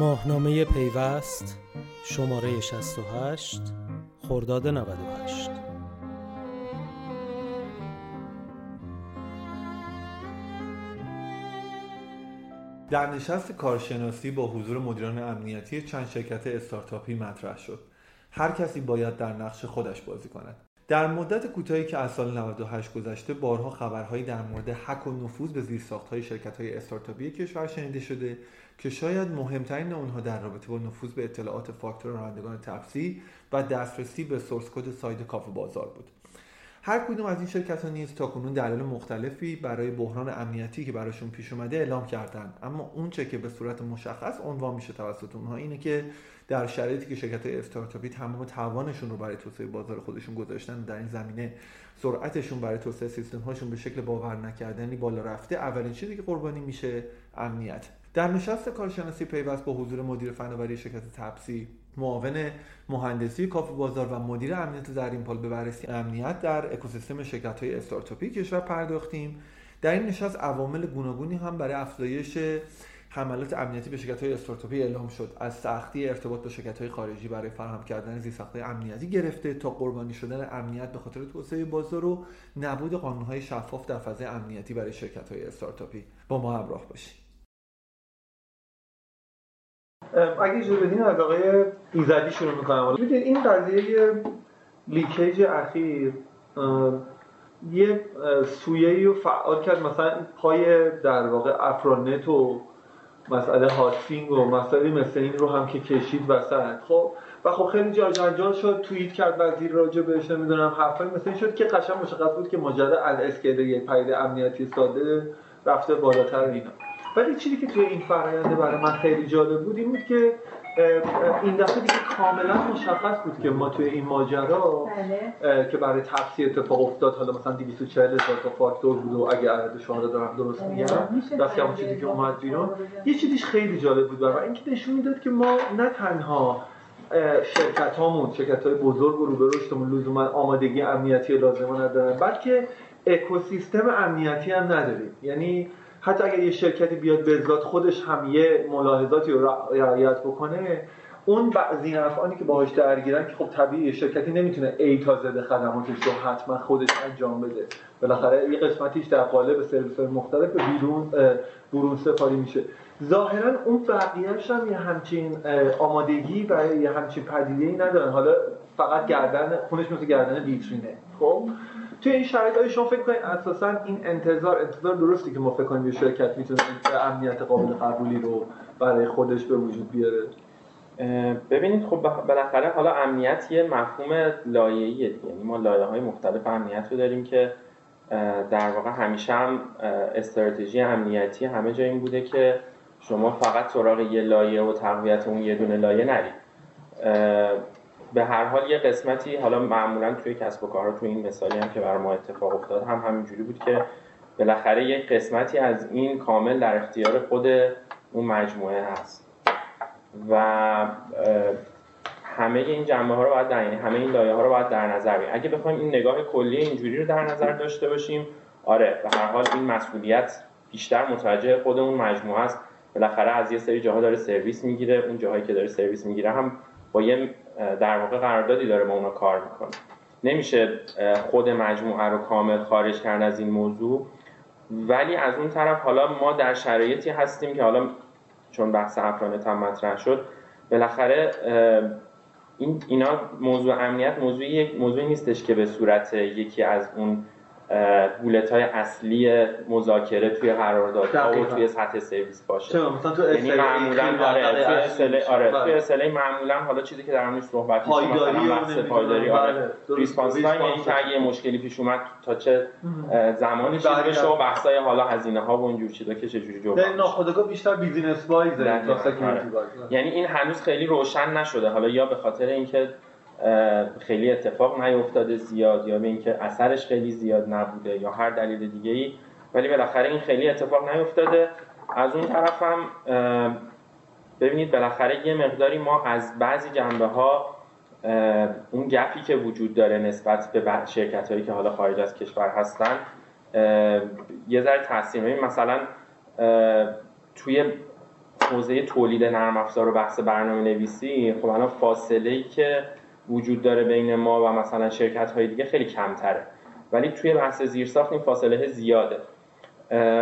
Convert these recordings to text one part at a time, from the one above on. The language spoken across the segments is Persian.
ماهنامه پیوست شماره 68 خرداد 98 در نشست کارشناسی با حضور مدیران امنیتی چند شرکت استارتاپی مطرح شد. هر کسی باید در نقش خودش بازی کند. در مدت کوتاهی که از سال 98 گذشته بارها خبرهایی در مورد حک و نفوذ به زیرساختهای شرکت‌های استارتاپی کشور شنیده شده که شاید مهمترین آنها در رابطه با نفوذ به اطلاعات فاکتور رانندگان تپسی و دسترسی به سورس کد سایت کافه بازار بود. هر کدوم از این شرکت ها نیز تاکنون دلایل مختلفی برای بحران امنیتی که براشون پیش اومده اعلام کردن اما اونچه که به صورت مشخص عنوان میشه توسط اونها اینه که در شرایطی که شرکت های استارتاپی تمام توانشون رو برای توسعه بازار خودشون گذاشتن در این زمینه سرعتشون برای توسعه سیستم هاشون به شکل باور نکردنی بالا رفته اولین چیزی که قربانی میشه امنیت. در نشست کارشناسی پیوست با حضور مدیر فناوری شرکت تپسی معاون مهندسی کافه بازار و مدیر امنیت زرین به بررسی امنیت در اکوسیستم شرکت های استارتاپی کشور پرداختیم. در این نشست عوامل گوناگونی هم برای افزایش حملات امنیتی به شرکت های استارتاپی اعلام شد. از سختی ارتباط با شرکت های خارجی برای فراهم کردن زیرساخت امنیتی گرفته تا قربانی شدن امنیت به خاطر توسعه بازار و نبود قانونهای شفاف در فضای امنیتی برای شرکت های استارتاپی. با ما همراه باشید. اگه اجازه بدین از آقای ایزدی شروع می‌کنم. ببینید این قضیه leakage اخیر یه سویه رو فعال کرد. مثلا پای در واقع افرانت و مسئله hosting و مسئله مثل این رو هم که کشید وسط. خب و خب خیلی جا شد توییت کرد وزیر راجع بهش نمی‌دونم حرفای مثل این شد که قشنگ مشخص بود که ماجرا از scale یه پدیده امنیتی ساده رفته بالاتر اینا. ولی چیزی که توی این فراینده برای من خیلی جالب بود این بود که این دفعه دیگه کاملا مشخص بود که ما توی این ماجرا بله. که برای تفسیر اتفاق افتاد حالا مثلا 240 هزار تا فاکتور بود و اگه عدد شما دارم درست میگم دست همون چیزی که اومد بیرون. یه چیزیش خیلی جالب بود برای اینکه نشون می‌داد که ما نه تنها شرکت هامون شرکت های بزرگ رو به رشدمون لزوما آمادگی امنیتی لازمه ندارن بلکه اکوسیستم امنیتی هم نداریم. یعنی حتی اگر یه شرکتی بیاد به ذات خودش هم یه ملاحظاتی رو رعایت بکنه اون بعضی افعالی که باهاش درگیرن که خب طبیعی شرکتی نمی‌تونه ای تا زده خدماتش رو حتما خودش انجام بده. بالاخره یه قسمتیش در قالب سرویس مختلف بیرون برون سپاری میشه. ظاهرا اون بقیهش هم یه همچین آمادگی و یه همچین پدیده ای ندارن. حالا فقط گردن خونش مثل گردن ویترینه. خب. توی این شرایط های شما فکر کنید اساسا این انتظار انتظار درستی که ما فکر کنیم یه شرکت می‌تونه امنیت قابل قبولی رو برای خودش به وجود بیاره؟ ببینید خب بالاخره حالا امنیت یه مفهوم لایه‌ایه دیگه. یعنی ما لایه های مختلف امنیت رو داریم که در واقع همیشه هم استراتژی امنیتی همه جا این بوده که شما فقط سراغ یه لایه و تقویت اون یه دونه لایه نرید. به هر حال یه قسمتی حالا معمولا توی کسب و کارها توی این مثالی هم که بر ما اتفاق افتاد هم همینجوری بود که بالاخره یک قسمتی از این کامل در اختیار خود اون مجموعه هست. و همه این جنبه ها رو باید در همه این لایه ها رو باید در نظر بگیریم. اگه بخوایم این نگاه کلی اینجوری رو در نظر داشته باشیم آره به هر حال این مسئولیت بیشتر متوجه خود اون مجموعه است. بالاخره از یه سری جاها داره سرویس می‌گیره اون جاهایی که داره سرویس می‌گیره هم با یه در واقع قراردادی داره با اونا کار می‌کنه. نمیشه خود مجموعه رو کامل خارج کرد از این موضوع. ولی از اون طرف حالا ما در شرایطی هستیم که حالا چون بحث افرانت هم مطرح شد بالاخره این اینا موضوع امنیت موضوع یک موضوعی نیستش که به صورت یکی از اون بولت های اصلی مذاکره توی قراردادها و توی سطح سرویس باشه. مثلا تو یعنی معمولا آره توی اسله آره توی اسله معمولا حالا چیزی که در موردش صحبت پایداری بحث پایداری آره. response time یعنی که اگه مشکلی پیش اومد تا چه زمانی چیز بشه و بحثای حالا هزینه ها و اینجور چیزا که چه جوری جور ناخودآگاه بیشتر business wise آره. یعنی این هنوز خیلی روشن نشده. حالا یا به خاطر اینکه خیلی اتفاق نیفتاده زیاد یا به اینکه اثرش خیلی زیاد نبوده یا هر دلیل دیگه ای ولی بالاخره این خیلی اتفاق نیفتاده. از اون طرف هم ببینید بالاخره یه مقداری ما از بعضی جنبه ها اون گپی که وجود داره نسبت به شرکت هایی که حالا خارج از کشور هستن یه ذره تاثیر مثلا توی حوزه تولید نرم افزار و بحث برنامه نویسی خب الان فاصله ای که وجود داره بین ما و مثلا شرکت های دیگه خیلی کمتره. ولی توی بحث زیرساخت این فاصله زیاده.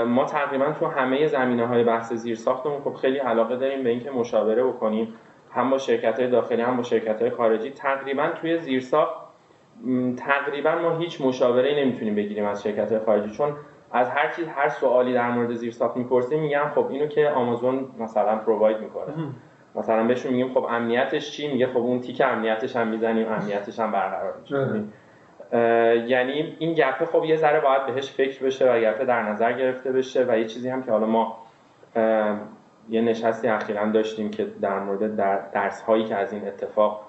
ما تقریبا تو همه زمینه های بحث زیرساختمون خب خیلی علاقه داریم به اینکه مشاوره بکنیم. هم با شرکت های داخلی هم با شرکت های خارجی. تقریبا توی زیرساخت تقریبا ما هیچ مشاوره نمی‌تونیم بگیریم از شرکت های خارجی. چون از هر چیز هر سوالی در مورد زیرساخت می‌پرسیم میگم خب اینو که آمازون مثلا پروواید می‌کنه. مثلا بهشون میگیم خب امنیتش چی؟ میگه خب اون تیک امنیتش هم می‌زنیم امنیتش هم برقرار میشه. یعنی این گپه خب یه ذره باید بهش فکر بشه و گپه در نظر گرفته بشه و یه چیزی هم که حالا ما یه نشستی اخیرا داشتیم که در مورد در درس هایی که از این اتفاق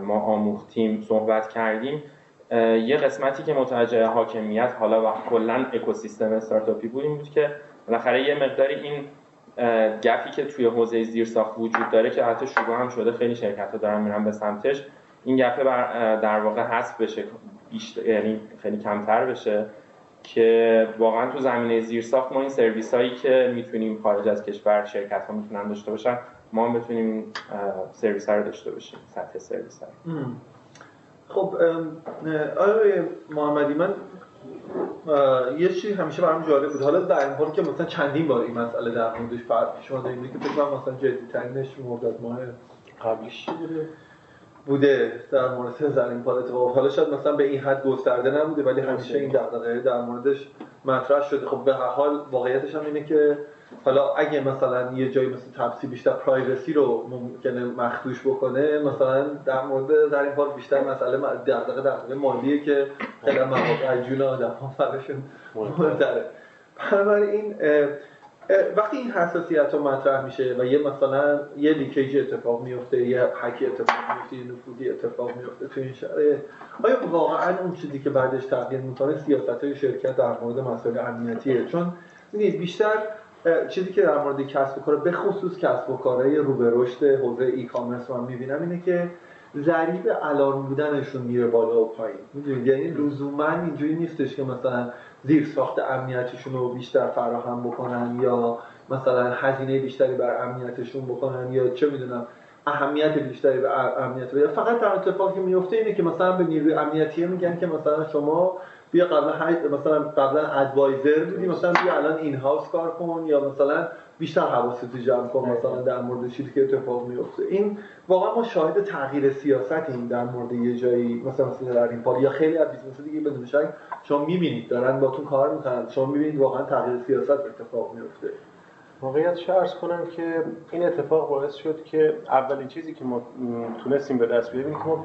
ما آموختیم صحبت کردیم. یه قسمتی که متوجه حاکمیت حالا و کلا اکوسیستم استارتاپی بود این بود که بالاخره یه مقداری این گپی که توی حوزه زیرساخت وجود داره که حتی شروع هم شده خیلی شرکت ها دارن میرن به سمتش این گپه در واقع حذف بشه یعنی خیلی کمتر بشه که واقعا تو زمینه زیرساخت ما این سرویس هایی که می‌تونیم خارج از کشور شرکت ها می‌تونن داشته باشن ما هم بتونیم سرویس ها رو داشته باشیم سطح سرویس ها خب آقای محمدی من یه چیزی همیشه برام جالب بود. حالا در این حال که مثلا چندین بار این مسئله در موردش شما دارید که فکر مثلا جدی ترینش مدت ماه قبلیش بوده در مورد زرین پال اتفاق. حالا شاید مثلا به این حد گسترده نبوده ولی همیشه این دغدغه در موردش مطرح شده. خب به هر حال واقعیتش هم اینه که حالا اگه مثلا یه جایی مثل تپسی بیشتر پرایوسی رو ممکنه مخدوش بکنه مثلا در مورد زرین پال بیشتر مسئله دغدغه دغدغه مالیه که خیلی مواقع جون آدم ها فرشون مهمتره. بنابراین وقتی این حساسیت رو مطرح میشه و یه مثلا یه لیکیج اتفاق میفته یه حکی اتفاق میفته یه نفوذی اتفاق میفته تو این شرایط آیا واقعا اون چیزی که بعدش تغییر می‌کنه سیاست های شرکت در مورد مسائل امنیتیه؟ چون بیشتر چیزی که در مورد کسب و کار به خصوص کسب و کارهای رو به رشد حوزه ای کامرس من می‌بینم اینه که ضریب الارم بودنشون میره بالا و پایین. یعنی لزوما اینجوری نیستش که مثلا زیر ساخت امنیتشون رو بیشتر فراهم بکنن یا مثلا هزینه بیشتری بر امنیتشون بکنن یا چه می‌دونم اهمیت بیشتری به امنیت بدن. فقط در اتفاقی میفته اینه که مثلا به نیروی امنیتی میگن که مثلا شما بیا قبلا مثلا قبلا advisor بودی مثلا بیا الان in-house کار کن یا مثلا بیشتر حواستو جمع کن مثلا در مورد چیزی که اتفاق میفته. این واقعا ما شاهد تغییر سیاستیم در مورد یه جایی مثلا مثلا زرین‌پال یا خیلی از business دیگه بدون شک شما می‌بینید دارن باتون کار می‌کنن. شما می‌بینید واقعا تغییر سیاست اتفاق میفته واقعیت شرس کنم که این اتفاق باعث شد که اولین چیزی که ما تونستیم به دست بیاریم که ما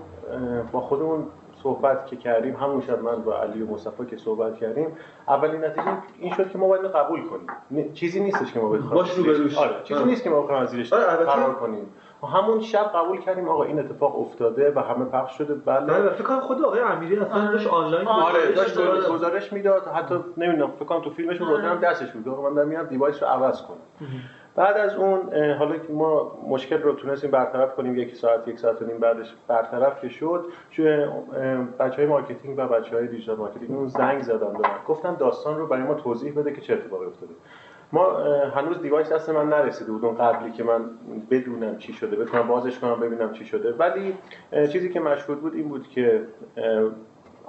با خودمون صحبت که کردیم همون شب من با علی و مصطفی که صحبت کردیم اولین نتیجه این شد که ما باید قبول کنیم. چیزی نیستش که ما بخوایم باش رو بروش آره چیزی نیست که ما بخوایم زیرش آره قرار کنیم. همون شب قبول کردیم آقا این اتفاق افتاده و همه پخش شده بله. آره فکر کنم خود آقای امیری اصلا داشت آنلاین آره داشت گزارش می‌داد حتی نمی‌دونم فکر کنم تو فیلمش هم دستش بود. آقا من دارم میام device رو عوض کنم بعد از اون حالا که ما مشکل رو تونستیم برطرف کنیم یک ساعت یک ساعت و نیم بعدش برطرف که شد چون بچه های marketing و بچه های digital marketing اون زنگ زدن به من. گفتن داستان رو برای ما توضیح بده که چه اتفاقی افتاده. ما هنوز device دست من نرسیده بود اون قبلی که من بدونم چی شده. بتونم بازش کنم ببینم چی شده. ولی چیزی که مشهود بود این بود که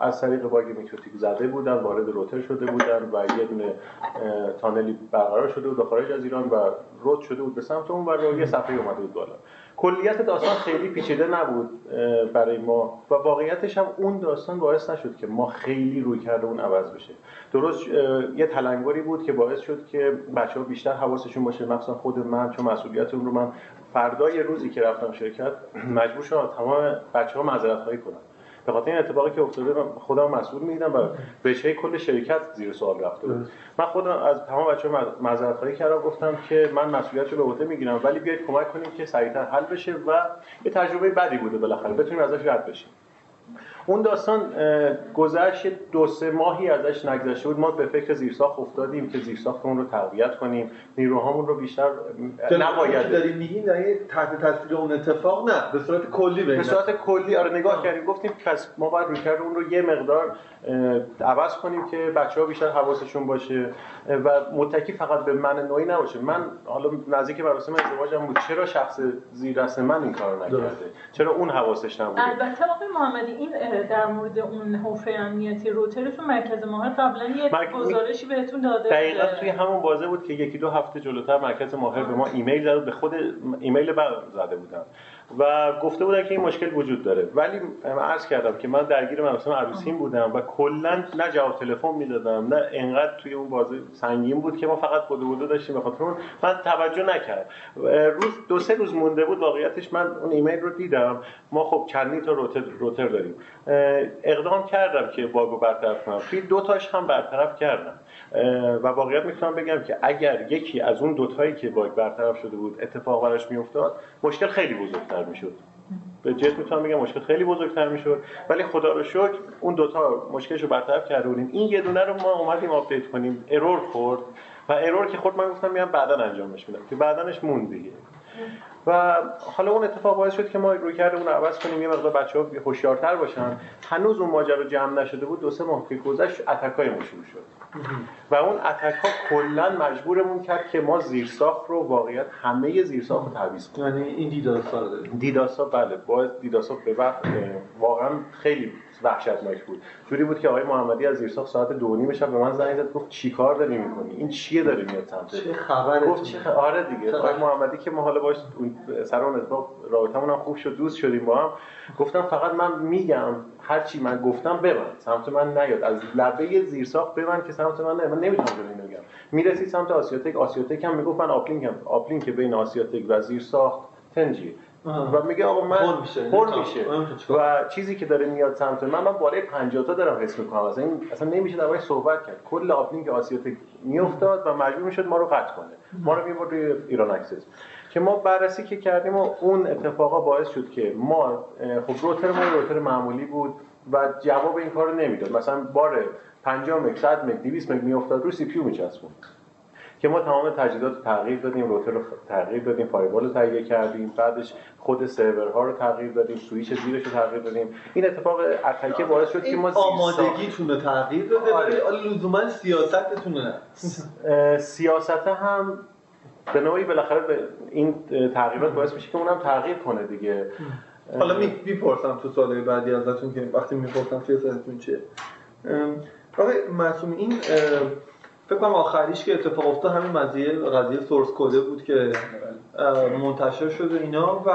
از طریق باگ میکروتیک زده بودن وارد روتر شده بودن و یه دونه تانلی برقرار شده بود خارج از ایران و رود شده بود به سمت اون و یه صفحه اومده بود بالا. کلیت داستان خیلی پیچیده نبود برای ما و واقعیتش هم اون داستان باعث نشد که ما خیلی روی کرده اون عوض بشه. درست یه تلنگری بود که باعث شد که بچه ها بیشتر حواسشون باشه مخصوصا خود من چون مسئولیت اون رو من فردای روزی که رفتم شرکت مجبور شدم تمام بچه ها معذرت کنم. به خاطر این اتفاقی که افتاده خودم مسئول می‌دیدم و بهشه کل شرکت زیر سوال رفته بود. من خودم از تمام بچه‌ها معذرت خواهی کردم گفتم که من مسئولیت رو به عهده می‌گیرم ولی بیاید کمک کنیم که سریعتر حل بشه و یه تجربه بدی بوده بالاخره بتونیم ازش رد بشیم. اون داستان گذشت دو سه ماهی ازش نگذشته بود. ما به فکر زیرساخت افتادیم که زیرساختمون رو تقویت کنیم. نیروهامون رو بیشتر نباید. داریم میگیم تحت تاثیر اون اتفاق نه به صورت کلی به صورت کلی آره نگاه کردیم گفتیم پس ما باید رویکرد اون رو یه مقدار عوض کنیم که بچه ها بیشتر حواسشون باشه. و متکی فقط به من نوعی نباشه. من حالا نزدیک مراسم ازدواجم بود. چرا شخص زیر دست من این کارو نکرده؟ چرا اون حواسش نبود البته آقای محمدی این در مورد اون حوفه امنیتی روترتون مرکز ماهر قبلا یه. گزارشی بهتون داده دقیقا توی همون بازه بود که یکی دو هفته جلوتر مرکز ماهر به ما ایمیل زد به خود ایمیل بعد زده بودم و گفته بودن که این مشکل وجود داره. ولی عرض کردم که من درگیر مراسم عروسیم بودم و کلا نه جواب تلفن می‌دادم نه انقدر توی اون بازی سنگین بود که ما فقط بودو بودو داشتیم بخاطر اون. من توجه نکرد روز دو سه روز مونده بود واقعیتش من اون ایمیل رو دیدم. ما خب چندی تا روتر, روتر داریم. اقدام کردم که باگو برطرف کنم. توی دو تاش هم برطرف کردم. و واقعیت می‌تونم بگم که اگر یکی از اون دوتایی که bug برطرف شده بود اتفاق براش میافتاد مشکل خیلی بزرگتر می‌شد. به جد می‌تونم بگم مشکل خیلی بزرگتر می‌شد. ولی خدا رو شکر اون دوتا مشکلش رو برطرف کرده بودیم. این یه دونه رو ما اومدیم update کنیم. error خورد. و error که خود من گفتم میام بعدا انجامش میدم. که بعدنش موند دیگه. و حالا اون اتفاق باعث شد که ما رویکردمون عوض کنیم یه مقدار بچه ها هوشیارتر باشن. هنوز اون ماجرا جمع نشده بود دو سه ماه که گذشت ما شروع شد. و اون اتک ها کلا مجبورمون کرد که ما زیرساخت رو واقعیت همه زیرساخت رو تعویض کنیم. یعنی این دیداسا داریم. دیداسا بله. باید دیداسا به وقت واقعا خیلی وحشتناک بود. جوری بود که آقای محمدی از زیرساخت ساعت دو نیم شب به من زنگ زد گفت چیکار داری می‌کنی؟ این چیه داری میاد سمت چه خبره گفت چه آره دیگه. آقای محمدی که ما حالا باش سر اون اتفاق رابطمون هم خوب شد دوست شدیم با هم. گفتم فقط من میگم هر چی من گفتم ببند. سمت من نیاد. از لبه زیرساخت ببند که سمت من نیاد. من نمی‌تونم اینو بگم. می‌رسید سمت آسیاتک. آسیاتک هم می‌گفت من uplink م. uplink بین آسیاتک و زیرساخت تنجی و میگه آقا من پر میشه, میشه. و چیزی که داره میاد سمت من من بالای 50 تا دارم حس می‌کنم. اصلا این اصلا نمیشه دربارش صحبت کرد. کل uplink آسیاتک میافتاد و مجبور می‌شد ما رو قطع کنه. ما رو می‌برد روی Iran Access. که ما بررسی که کردیم و اون اتفاقا باعث شد که ما خب router ما router معمولی بود و جواب این کار رو نمی‌داد. مثلا بار 50 meg 100 meg 200 meg میافتاد رو CPU میچسبوند. که ما تمام تجهیزات رو تغییر دادیم router رو تغییر دادیم firewall رو تهیه کردیم بعدش خود سرورها رو تغییر دادیم سویچ زیرش رو تغییر دادیم. این اتفاق attack که باعث شد که ما آمادگیتون رو تغییر داده ولی آره. لزوما سیاستتون نه سیاست هم به نوعی بالاخره به این تغییرات باعث میشه که اونم تغییر کنه دیگه. حالا می‌پرسم تو سالهای بعدی ازتون که وقتی می‌پرسم سیاستتون چیه؟ آقای معصوم این فکر کنم آخریش که اتفاق افتاد همین قضیه قضیه سورس کده بود که منتشر شد و اینا و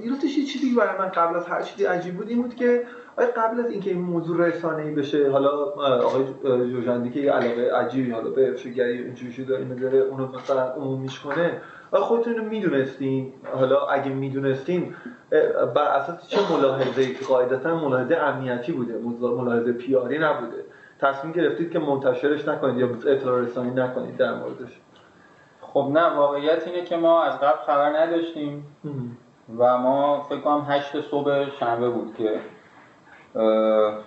یه چیزی برای من قبل از هر چیزی عجیب بود این بود که آیا قبل از اینکه این موضوع رسانه‌ای بشه حالا آقای جوجندی که یه علاقه عجیبی حالا به افشاگری اینجوری شده اینو داره اونو مثلا عمومیش کنه آیا خودتون رو می‌دونستین؟ حالا اگه می‌دونستین بر اساس چه ملاحظه که قاعدتا ملاحظه امنیتی بوده ملاحظه پیاری نبوده. تصمیم گرفتید که منتشرش نکنید یا اطلاع رسانی نکنید در موردش؟ خب نه واقعیت اینه که ما از قبل خبر نداشتیم. و ما فکر کنم هشت صبح شنبه بود که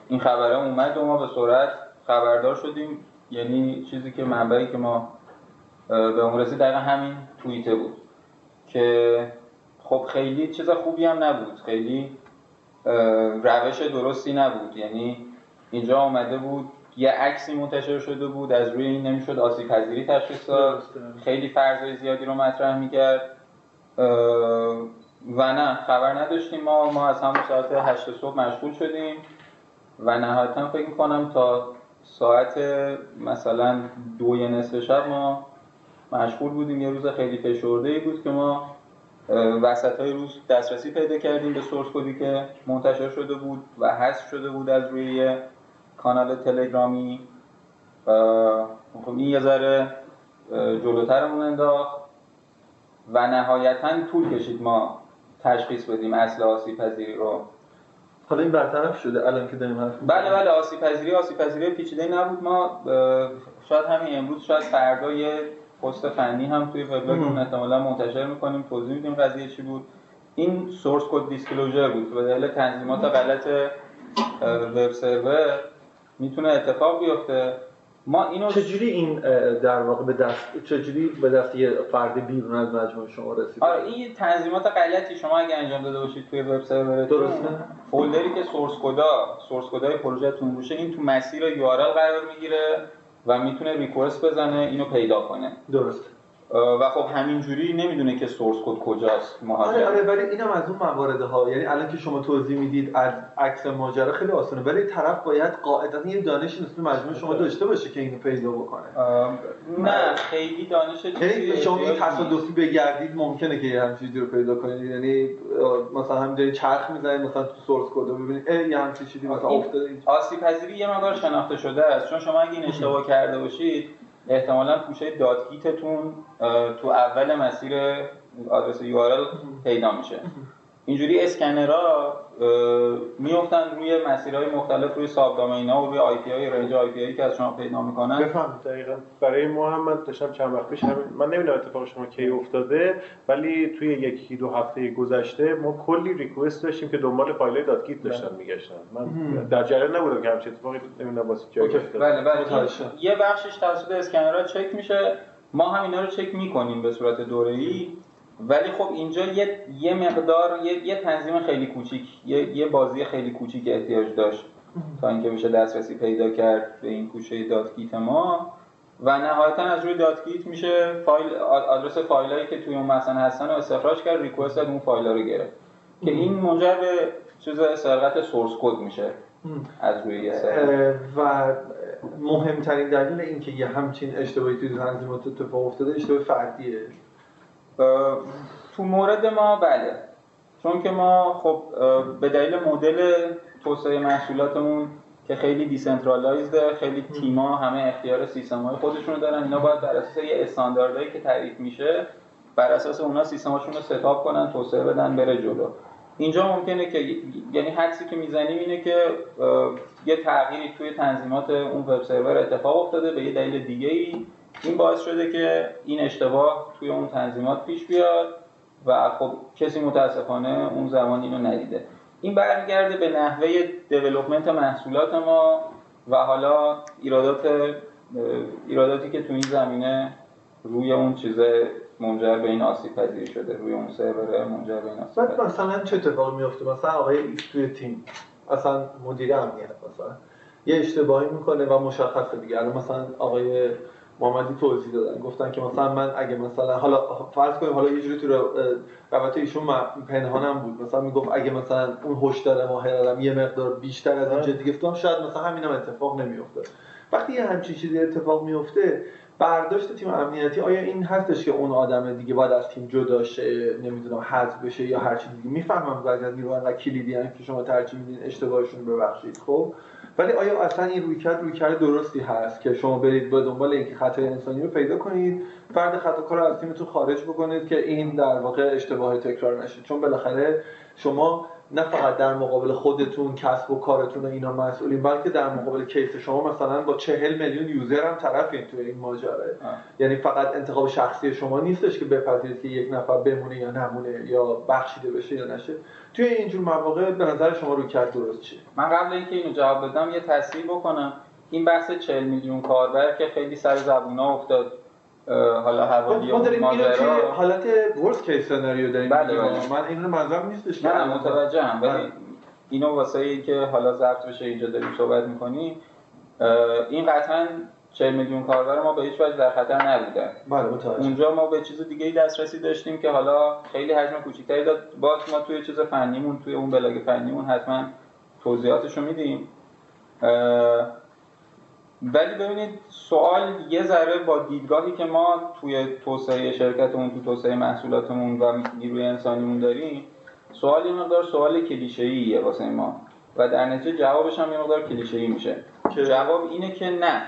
این خبره اومد و ما به سرعت خبردار شدیم. یعنی چیزی که منبعی که ما به اون رسید دقیقا همین توییته بود که خب خیلی چیز خوبی هم نبود. خیلی روش درستی نبود. یعنی اینجا آمده بود یه عکسی منتشر شده بود از روی این نمی‌شد آسیب پذیری تشخیص داد. خیلی فرضای زیادی رو مطرح می‌کرد. و نه خبر نداشتیم. ما ما از همون ساعت 8 صبح مشغول شدیم. و نهایتا فکر می‌کنم تا ساعت مثلا دوی نصف شب ما مشغول بودیم. یه روز خیلی فشرده ای بود که ما وسط های روز دسترسی پیدا کردیم به سورس کدی که منتشر شده بود و حذف شده بود از روی کانال تلگرامی خب این یه ذره جلوترمون انداخت و نهایتا طول کشید ما تشخیص بدیم اصل آسیب پذیری رو. حالا این برطرف شده الان که داریم حرف بله بله آسیب پذیری آسیب پذیری پیچیده نبود. ما شاید همین امروز شاید فردا یه پست فنی هم توی وبلاگمون احتمالا منتشر می‌کنیم توضیح میدیم قضیه چی بود. این سورس کد دیسکلوزر بود به دلیل تنظیمات غلط وب سرور. می‌تونه اتفاق بیفته. ما اینو چجوری این در واقع به دست چجوری به دست یه فرد بیرون از مجموعه شما رسید آره این تنظیمات غلطی شما اگه انجام داده باشید توی وب سرورتون درسته؟ فولدری که سورس کدا سورس کدای پروژهتون روشه این تو مسیر یو قرار می‌گیره و می‌تونه ریکوست بزنه اینو پیدا کنه. درست و خب همینجوری نمی‌دونه که سورس کد کجاست مهاجر آره آره ولی اینم از اون موارد ها یعنی الان که شما توضیح می‌دید از عکس ماجرا خیلی آسونه ولی طرف باید قاعدتا یه دانش نسبت مجموعه شما داشته باشه که اینو پیدا بکنه. نه خیلی دانش یعنی شما این تصادفی بگردید ممکنه که یه همچین چیزی رو پیدا کنید. یعنی مثلا همینجوری چرخ می‌زنید مثلا تو سورس کد رو ببینید. یه همچین چیزی مثلا افتاده آسیب پذیری یه مقدار شناخته شده است. چون شما اگه این اشتباه کرده باشید احتمالا پوشه دادگیتتون تو اول مسیر آدرس یو پیدا میشه. اینجوری اسکنرها میفتن روی مسیرهای مختلف روی ساب ها و روی IP های range IP که از شما پیدا می‌کنن. بفهم دقیقا. برای ما هم من داشتم چند وقت پیش همین من نمی‌دونم اتفاق شما کی افتاده ولی توی یکی دو هفته گذشته ما کلی request داشتیم که دنبال فایل dot داشتن میگشتن. من در جریان نبودم که همچین اتفاقی نمی‌دونم واسه جای بله بله. یه بخشش توسط scanner ها چک میشه. ما هم اینا رو چک می‌کنیم به صورت دوره‌ای. ولی خب اینجا یه, یه مقدار یه, یه تنظیم خیلی کوچیک یه, یه بازی خیلی کوچیک احتیاج داشت تا اینکه بشه دسترسی پیدا کرد به این پوشه dot git ما. و نهایتا از روی dot git میشه فایل آدرس فایلایی که توی اون مثلا هستن رو استخراج کرد request اون فایل رو گرفت. که این منجر به چیز سرقت source code میشه. از روی و مهمترین دلیل اینکه یه همچین اشتباهی توی تنظیمات اتفاق افتاده اشتباه فردیه. تو مورد ما بله. چون که ما خب به دلیل مدل توسعه محصولاتمون که خیلی دیسنترالایزده خیلی تیما همه اختیار سیستم های خودشونو دارن اینا باید بر اساس یه استانداردهایی که تعریف میشه بر اساس اونا سیستماشون رو ستاپ کنن توسعه بدن بره جلو. اینجا ممکنه که یعنی حدسی که می‌زنیم اینه که یه تغییری توی تنظیمات اون وب سرور اتفاق افتاده به یه دلیل دیگه ای این باعث شده که این اشتباه توی اون تنظیمات پیش بیاد و خب کسی متاسفانه اون زمان اینو ندیده. این برمیگرده به نحوه development محصولات ما و حالا ایرادات ایراداتی که تو این زمینه روی اون چیز منجر به این آسیب پذیری شده روی اون سرور منجر به این آسیب بعد مثلا چه اتفاقی میفته مثلا آقای X توی تیم اصلا مدیر امنیت مثلا یه اشتباهی می‌کنه و مشخصه دیگه. الان مثلا آقای محمدی توضیح دادن. گفتن که مثلا من اگه مثلا حالا فرض کنیم حالا یه جوری تو رابطه ایشون پنهانم بود. مثلا می‌گفت اگه مثلا اون هشدار ماهرم یه مقدار بیشتر از این جدی گفتم شاید مثلا همینم اتفاق نمیفته وقتی یه همچین چیزی اتفاق میفته برداشت تیم امنیتی آیا این هستش که اون آدم دیگه باید از تیم جدا شه نمی‌دونم حذف بشه یا هر چیز دیگه؟ می‌فهمم بعضی از نیروهای کلیدی که شما ترجیح میدین اشتباهشون ببخشید خب؟ ولی آیا اصلا این رویکرد رویکرد درستی هست که شما برید به دنبال اینکه خطای انسانی رو پیدا کنید فرد خطاکار رو از تیمتون خارج بکنید که این در واقع اشتباه تکرار نشه؟ چون بالاخره شما نه فقط در مقابل خودتون کسب و کارتون و اینا مسئولین بلکه در مقابل کیس شما مثلا با چهل میلیون یوزر هم طرفین توی این ماجره یعنی فقط انتخاب شخصی شما نیستش که بپذیرید که یک نفر بمونه یا نمونه یا بخشیده بشه یا نشه. توی اینجور مواقع به نظر شما رویکرد درست چیه؟ من قبل اینکه اینو جواب بدم یه تصحیح بکنم. این بحث 40 میلیون کاربر که خیلی سر زبونا افتاد. حالا حوالی ما داریم اینو که حالت worst case scenario داریم بله بله. من اینو منظورم نیستش نه متوجهم ولی بله. اینو واسه اینکه حالا ضبط بشه اینجا داریم صحبت می‌کنیم این قطعا 40 میلیون کاربر ما به هیچ وجه در خطر نبودن بله متوجه اونجا ما به چیز دیگه دسترسی داشتیم که حالا خیلی حجم کوچیکتری داد. باز ما توی چیز فنیمون توی اون بلاگ فنیمون حتما توضیحاتش رو میدیم ولی ببینید سوال یه ذره با دیدگاهی که ما توی توسعه شرکتمون تو توسعه محصولاتمون و نیروی انسانیمون داریم سوال یه مقدار سوال کلیشه‌ایه واسه ما. و در نتیجه جوابش هم یه مقدار کلیشه‌ای میشه. جواب اینه که نه.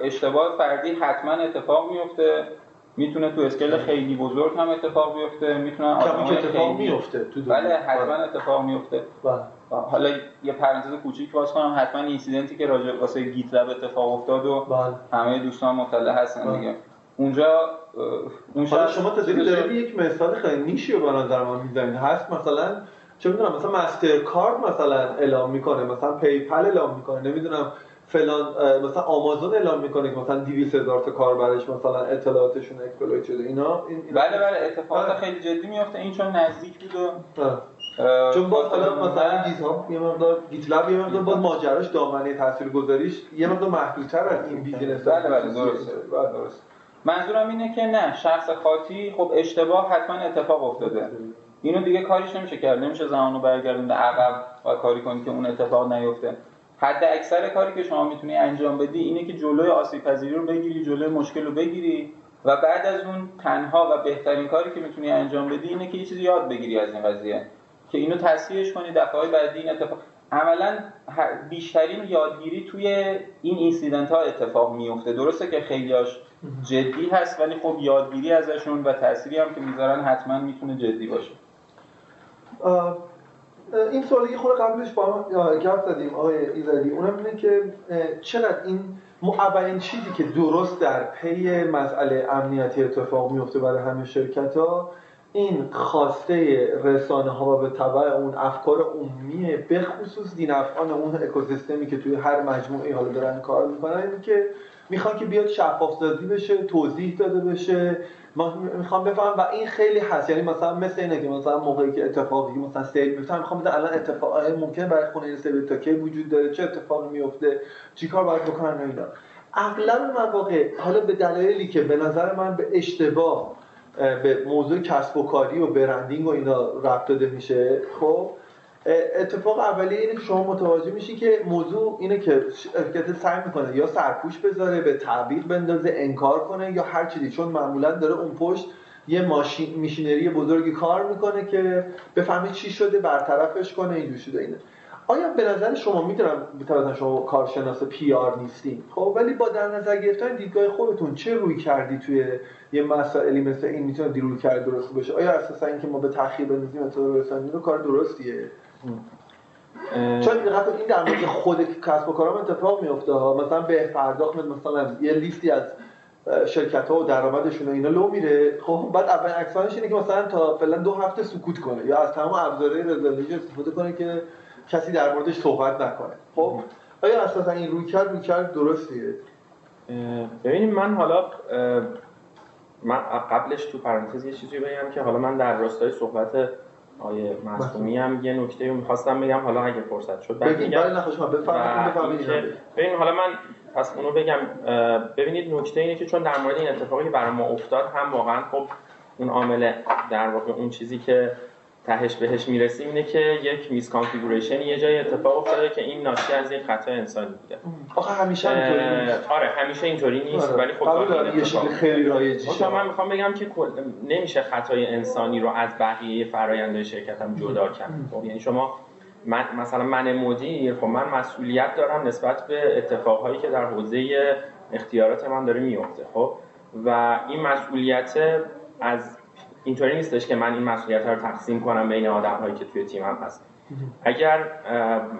اشتباه فردی حتما اتفاق میفته. می‌تونه تو اسکیل خیلی بزرگ هم اتفاق بیفته. می‌تونه اتفاق میفته تو بله حتما اتفاق میفته بله. حالا یه پرانتز کوچیک باز کنم حتما incident ی که راجع واسه GitLab اتفاق افتاد و بله. همه دوستان مطلع هستن بله. دیگه. اونجا اون شما تا دارید یک مثال خیلی نیشی رو به نظر من می‌زنید. هست مثلا چه می‌دونم مثلا MasterCard مثلا اعلام می‌کنه مثلا PayPal اعلام می‌کنه نمی‌دونم فلان مثلا آمازون اعلام می‌کنه که مثلا 200 هزار تا کاربرش مثلا اطلاعاتشون exploit شده اینا این بله بله اتفاقات خیلی جدی میفته این چون نزدیک بود و چون باز حالا مثلا GitHub یه مقدار GitLab یه مقدار باز ماجراش دامنه تاثیرگذاریش یه مقدار محدودتر از این business بله بله درسته. بله درست منظورم اینه که نه شخص خاطی خب اشتباه حتما اتفاق افتاده. اینو دیگه کاریش نمیشه کرد. نمیشه زمانو برگردونده عقب و کاری کنی که اون اتفاق نیفته. حداکثر کاری که شما می‌تونی انجام بدی اینه که جلوی آسیب پذیری رو بگیری جلوی مشکل رو بگیری و بعد از اون تنها و بهترین کاری که می‌تونی انجام بدی اینه که یه چیزی یاد بگیری از این قضیه. که اینو تصحیحش کنی دفعه بعدی این اتفاق. عملا بیشترین یادگیری توی این اینسیدنت ها اتفاق میفته درسته که خیلیاش جدی هست ولی خب یادگیری ازشون و تأثیری هم که می‌ذارن حتما می‌تونه جدی باشه. این سوالی خود قبلش با هم گفت زدیم آقای ایزدی. اونم اینه که چقدر این اولین چیزی که درست در پی مسئله امنیتی اتفاق میفته برای همه شرکت ها این خواسته رسانه ها و به طبع اون افکار عمومیه به خصوص دین افغان اون اکوسیستمی که توی هر مجموعه حالا دارن کار می‌کنن این که می‌خوان که بیاد شفاف سازی بشه توضیح داده بشه. ما می‌خوام بفهم و این خیلی هست. یعنی مثلا مثل اینه که مثلا موقعی که اتفاقی مثلا سیل میفته می‌خوام بدم الان اتفاق ممکن برای خونه سیل تا کی وجود داره چه اتفاقی میفته چیکار باید بکنن اینا. اغلب مواقع حالا به دلایلی که به نظر من به اشتباه به موضوع کسب و کاری و برندینگ و اینا ربط داده میشه. خب اتفاق اولیه اینه که شما متوجه میشی که موضوع اینه که شرکت سعی می‌کنه یا سرپوش بذاره به تعبیر بندازه انکار کنه یا هر چیزی. چون معمولا داره اون پشت یه ماشین میشینری بزرگی کار می‌کنه که بفهمه چی شده برطرفش کنه اینجور شده اینه. آیا به نظر شما می‌دونم مثلا شما کارشناس پی آر نیستین؟ خب ولی با در نظر گرفتن دیدگاه خودتون چه روی کردی توی یه مسائلی مثل این می‌تونه دیروی کرد درست باشه؟ آیا اساسا اینکه ما به تاخیر بندازیم اطلاع رسانی رو کار درستیه؟ چون این در مورد خود کسب و کارم اتفاق میفته مثلا به پرداخت مثلا یه لیستی از شرکت ها و درآمدشون و اینا لو میره. خب بعد اول اکسانش اینه که مثلا تا فعلا دو هفته سکوت کنه یا از تمام ابزارهای رزولوشن استفاده کنه که کسی در موردش صحبت نکنه. خب آیا اساسا این روی کرد روی کرد درستیه؟ ببینیم من حالا من قبلش تو پرانتز یه چیزی بگم که حالا من در راستای صحبت آیه معصومی هم یه نکته رو می‌خواستم بگم. حالا اگه فرصت شد بعد نخواهش بفرمایید ببین حالا من پس اونو بگم. ببینید نکته اینه که چون در مورد این اتفاقی که برای ما افتاد هم واقعا خب اون عامل در واقع اون چیزی که تهش بهش می‌رسیم اینه که یک misconfiguration یه جای اتفاق افتاده که این ناشی از یک خطا انسانی بوده. آخه همیشه اینطوری نیست. آره همیشه اینطوری نیست آره. ولی خب یه شکل خیلی رایجی شد من می‌خوام بگم که نمیشه خطای انسانی رو از بقیه فرآیندهای شرکت هم جدا کرد. خب یعنی شما من مثلا من مدیر خب من مسئولیت دارم نسبت به اتفاقهایی که در حوزه اختیارات من داره میفته خب؟ و این مسئولیت از اینطوری نیستش که من این مسئولیت رو تقسیم کنم بین آدم هایی که توی تیمم هست اگر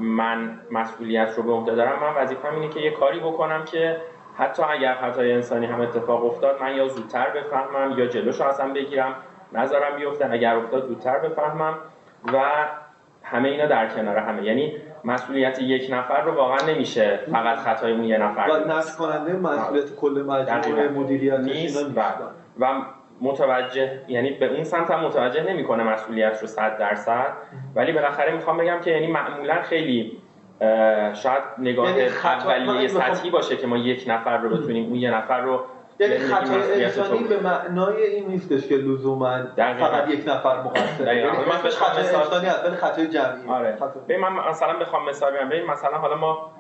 من مسئولیت رو به عهده دارم من وظیفه‌م اینه که یه کاری بکنم که حتی اگر خطای انسانی هم اتفاق افتاد من یا زودتر بفهمم یا جلوش اصلا بگیرم نظرم بیفته. اگر افتاد زودتر بفهمم. و همه اینا در کنار همه. یعنی مسئولیت یک نفر رو واقعا نمیشه فقط خطای اون یه نفر. و نفس کننده مسئولیت کل مجموعه مدیریت نیست. و متوجه یعنی به اون سمت هم متوجه نمی‌کنه مسئولیت رو 100 درصد. ولی بالاخره می‌خوام بگم که یعنی معمولا خیلی شاید نگاه یعنی اولیه سطحی باشه که ما یک نفر رو بتونیم اون یه نفر رو یعنی خطای انسانی به معنای این نیستش که لزوما فقط یک نفر مقصره. یعنی من بهش خطای انسانی هست ولی خطای جمعی. آره. من مثلا بخوام مثال بگم. مثلا حالا ما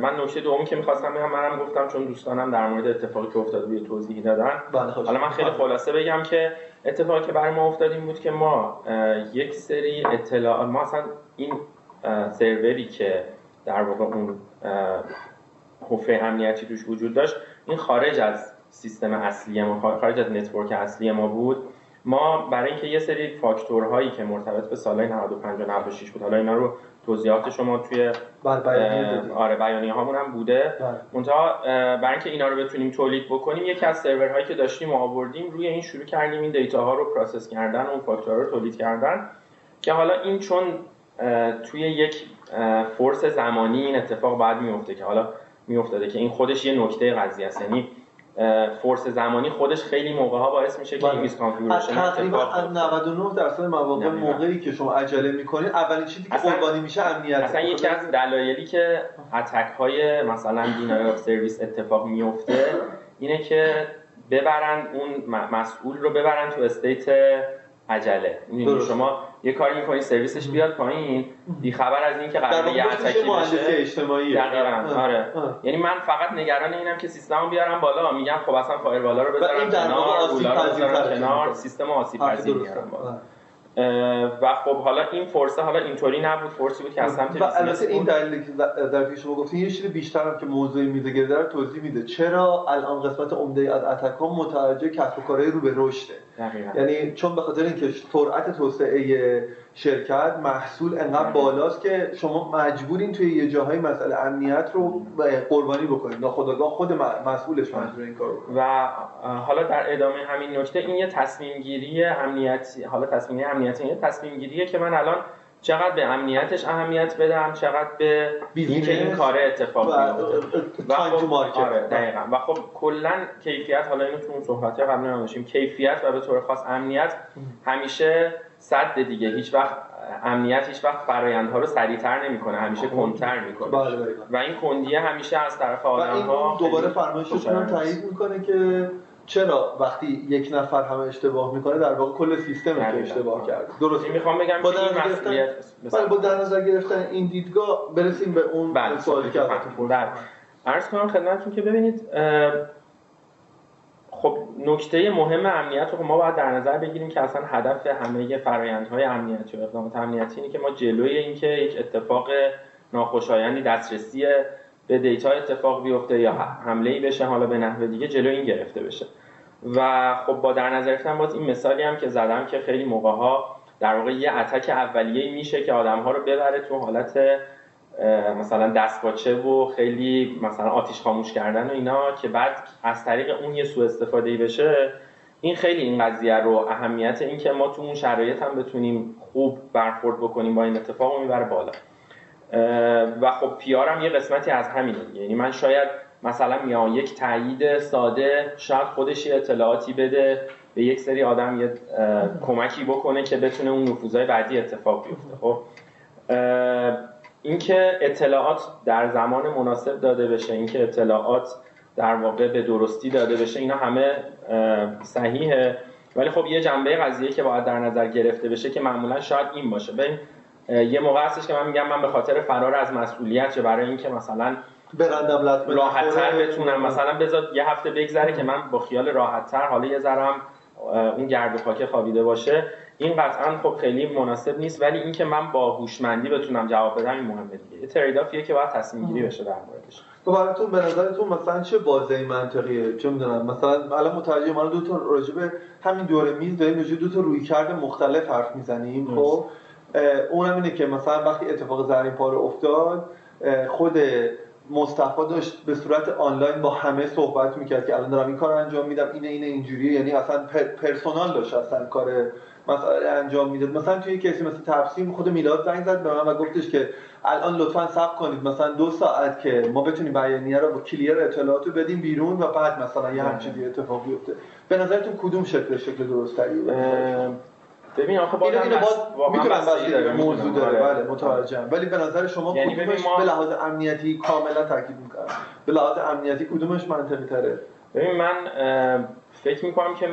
من نکته دومی که می‌خواستم بگم منم گفتم چون دوستانم در مورد اتفاقی که افتاد روی توضیح دادن. بله، حالا من خیلی خلاصه بگم که اتفاقی که برای ما افتاد این بود که ما یک سری اطلاعات ما اصلا این سروری که در واقع اون حفره امنیتی توش وجود داشت این خارج از سیستم اصلی ما خارج از نتورک اصلی ما بود. ما برای اینکه یه سری فاکتورهایی که مرتبط به سالهای 95 و 96 بود حالا اینا رو توضیحات شما توی آره بیانیه هامون هم بوده. بله. منتها برای اینکه اینا رو بتونیم تولید بکنیم یکی از سرورهایی که داشتیم و آوردیم روی این شروع کردیم این data ها رو process کردن و اون فاکتورها رو تولید کردن که حالا این چون توی یک فورس زمانی این اتفاق بعد میفته که حالا میافتاده که این خودش یه نکته قضیه است. یعنی force زمانی خودش خیلی موقع ها باعث میشه که این misconfiguration تقریبا 99 درصد مواقع موقعی که شما عجله می‌کنید اولین چیزی که قربانی میشه امنیت. اصلا یکی از دلایلی که attack های مثلا denial of service اتفاق میفته اینه که ببرن اون مسئول رو ببرن تو state عجله. شما یه کاری می‌کنی سرویسش بیاد پایین. بی خبر از اینکه قراره یه attack ی بشه اجتماعی. دقیقاً آره. یعنی من فقط نگران اینم که سیستمو بیارم بالا. میگم خب اصلا firewall ا رو بذارم کنار کنار سیستم آسیب پذیر میارم بالا و خب حالا این فرصه حالا اینطوری نبود. فرصی بود که از سمت و البته این دلیلی که در پیش شما گفتین یه چیز بیشتر هم که موضوع میده گرده رو توضیح میده. چرا الان قسمت عمده از اتک ها متوجه کسب و کارهای رو به رشده؟ یعنی چون به خاطر اینکه سرعت توسعه شرکت محصول انقدر بالاست که شما مجبورین توی یه جاهای مسئله امنیت رو قربانی بکنید. ناخودآگاه خود مسئولش مجبور این کارو و حالا در ادامه همین نکته این یه تصمیم گیری امنیتی حالا تصمیم امنیتی یه تصمیم گیریه که من الان چقدر به امنیتش اهمیت بدم چقدر به اینکه این کار اتفاق بیفته. و خب آره دقیقا. و خب کلا کیفیت حالا اینو تو اون صحبت قبل نمیشیم کیفیت و به طور خاص امنیت همیشه صد دیگه. هیچ وقت امنیت هیچ وقت فرایندها رو سریعتر نمی‌کنه همیشه کنتر می‌کنه. بله بله. و این کندیه همیشه از طرف آدم ها دوباره فرمایشتون هم تایید می‌کنه که چرا وقتی یک نفر همه اشتباه می‌کنه در واقع کل سیستم که اشتباه کرده درست می‌خوام بگم با در مسئولیت بله با در نظر گرفتن این دیدگاه برسیم به اون بله. سوالی که ازتون بله. عرض کنم خدمتتون که ببینید خب نکته مهم امنیت رو ما باید در نظر بگیریم که اصلا هدف همه فرایندهای امنیتی و اقدامات امنیتی اینه که ما جلوی اینکه یک اتفاق ناخوشایندی دسترسی به دیتا اتفاق بیفته یا حمله ای بشه حالا به نحو دیگه جلوی این گرفته بشه. و خب با در نظر گرفتن باز این مثالی هم که زدم که خیلی موقع ها در واقع یه اتک اولیه میشه که آدم ها رو ببره تو حالت مثلا دستپاچه و خیلی مثلا آتیش خاموش کردن و اینا که بعد از طریق اون یه سوء استفاده ای بشه این خیلی این قضیه رو اهمیت این که ما تو اون شرایط هم بتونیم خوب برخورد بکنیم با این اتفاق رو می‌بره بالا. و خب پیار هم یه قسمتی از همینه. یعنی من شاید مثلا میام یک تایید ساده شاید خودش یه اطلاعاتی بده به یک سری آدم یه کمکی بکنه که بتونه اون نفوذهای بعدی اتفاق بیفته. خب اینکه اطلاعات در زمان مناسب داده بشه اینکه اطلاعات در واقع به درستی داده بشه اینا همه صحیحه. ولی خب یه جنبه قضیه که باید در نظر گرفته بشه که معمولا شاید این باشه. ببین یه موقع هستش که من میگم من به خاطر فرار از مسئولیت چه برای اینکه مثلا برندم راحتتر بتونم مثلا بذار یه هفته بگذره که من با خیال راحتتر حالا یه ذرم اون گرد و خاک خوابیده باشه. این قطعا خب خیلی مناسب نیست ولی اینکه من با هوشمندی بتونم جواب بدم این مهمه دیگه. یه تریدافیه که باید تصمیم گیری بشه در موردش. تو براتون به نظرتون مثلا چه بازه منطقیه؟ چه می‌دونم مثلا الان متوجه ما دو تا راجبه همین دوره میز داریم راجع دو تا رویکرد مختلف حرف می‌زنیم خب؟ اونم اینه که مثلا وقتی اتفاق زرین پاره افتاد خود مصطفی داشت به صورت آنلاین با همه صحبت می‌کرد که الان دارم این کار انجام میدم اینه اینه اینجوریه. یعنی اصلا پرسونال داشت اصلا کار مسئله انجام می‌داد. مثلا توی کسی مثل تفسیم خود میلاد زنگ زد به من و گفتش که الان لطفا صبر کنید. مثلا دو ساعت که ما بتونیم بیانیه رو با کلیر اطلاعاتو بدیم بیرون و بعد مثلا یه همچین اتفاق بیفته به نظرتون کدوم شکل شکل درست ببین آخه باز اینو می‌تونم موضوع داره. بله متوجهم. ولی به نظر شما یعنی کدومش ما... به لحاظ امنیتی کاملا تاکید می‌کنم به لحاظ امنیتی کدومش منطقی تره؟ ببین من فکر می‌کنم که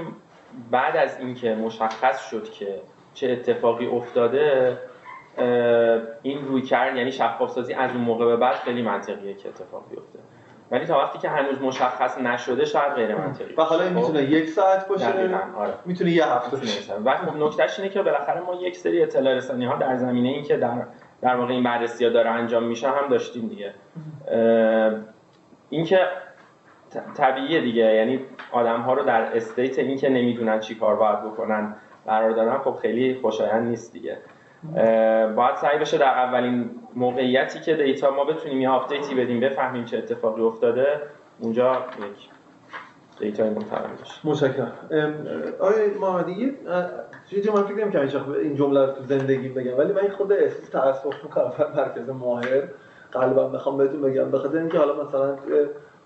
بعد از اینکه مشخص شد که چه اتفاقی افتاده این روی کرد یعنی شفاف سازی از اون موقع به بعد خیلی منطقیه که اتفاق بیفته ولی تا وقتی که هنوز مشخص نشده شاید غیر منطقی و حالا این می‌تونه خب؟ یک ساعت باشه آره. می‌تونه یه هفته باشه. و خب نکتهش اینه که بالاخره ما یک سری اطلاع رسانی ها در زمینه این که در در واقع این بررسی ها داره انجام میشه هم داشتیم دیگه. اینکه طبیعیه دیگه. یعنی آدم ها رو در state این که نمی‌دونن چی کار باید بکنن قرار دادن خب خیلی خوشایند نیست دیگه. باید سعی بشه در اولین موقعیتی که data ما بتونیم یه update ی بدیم بفهمیم چه اتفاقی افتاده اونجا یک data ی منتقل بشه. متشکرم. آقای محمدی یه من فکر نمی‌کردم این جمله رو تو زندگی بگم ولی من خود احساس تاسف می‌کنم. مرکز ماهر. قلبا بخوام بهتون بگم بخاطر اینکه حالا مثلا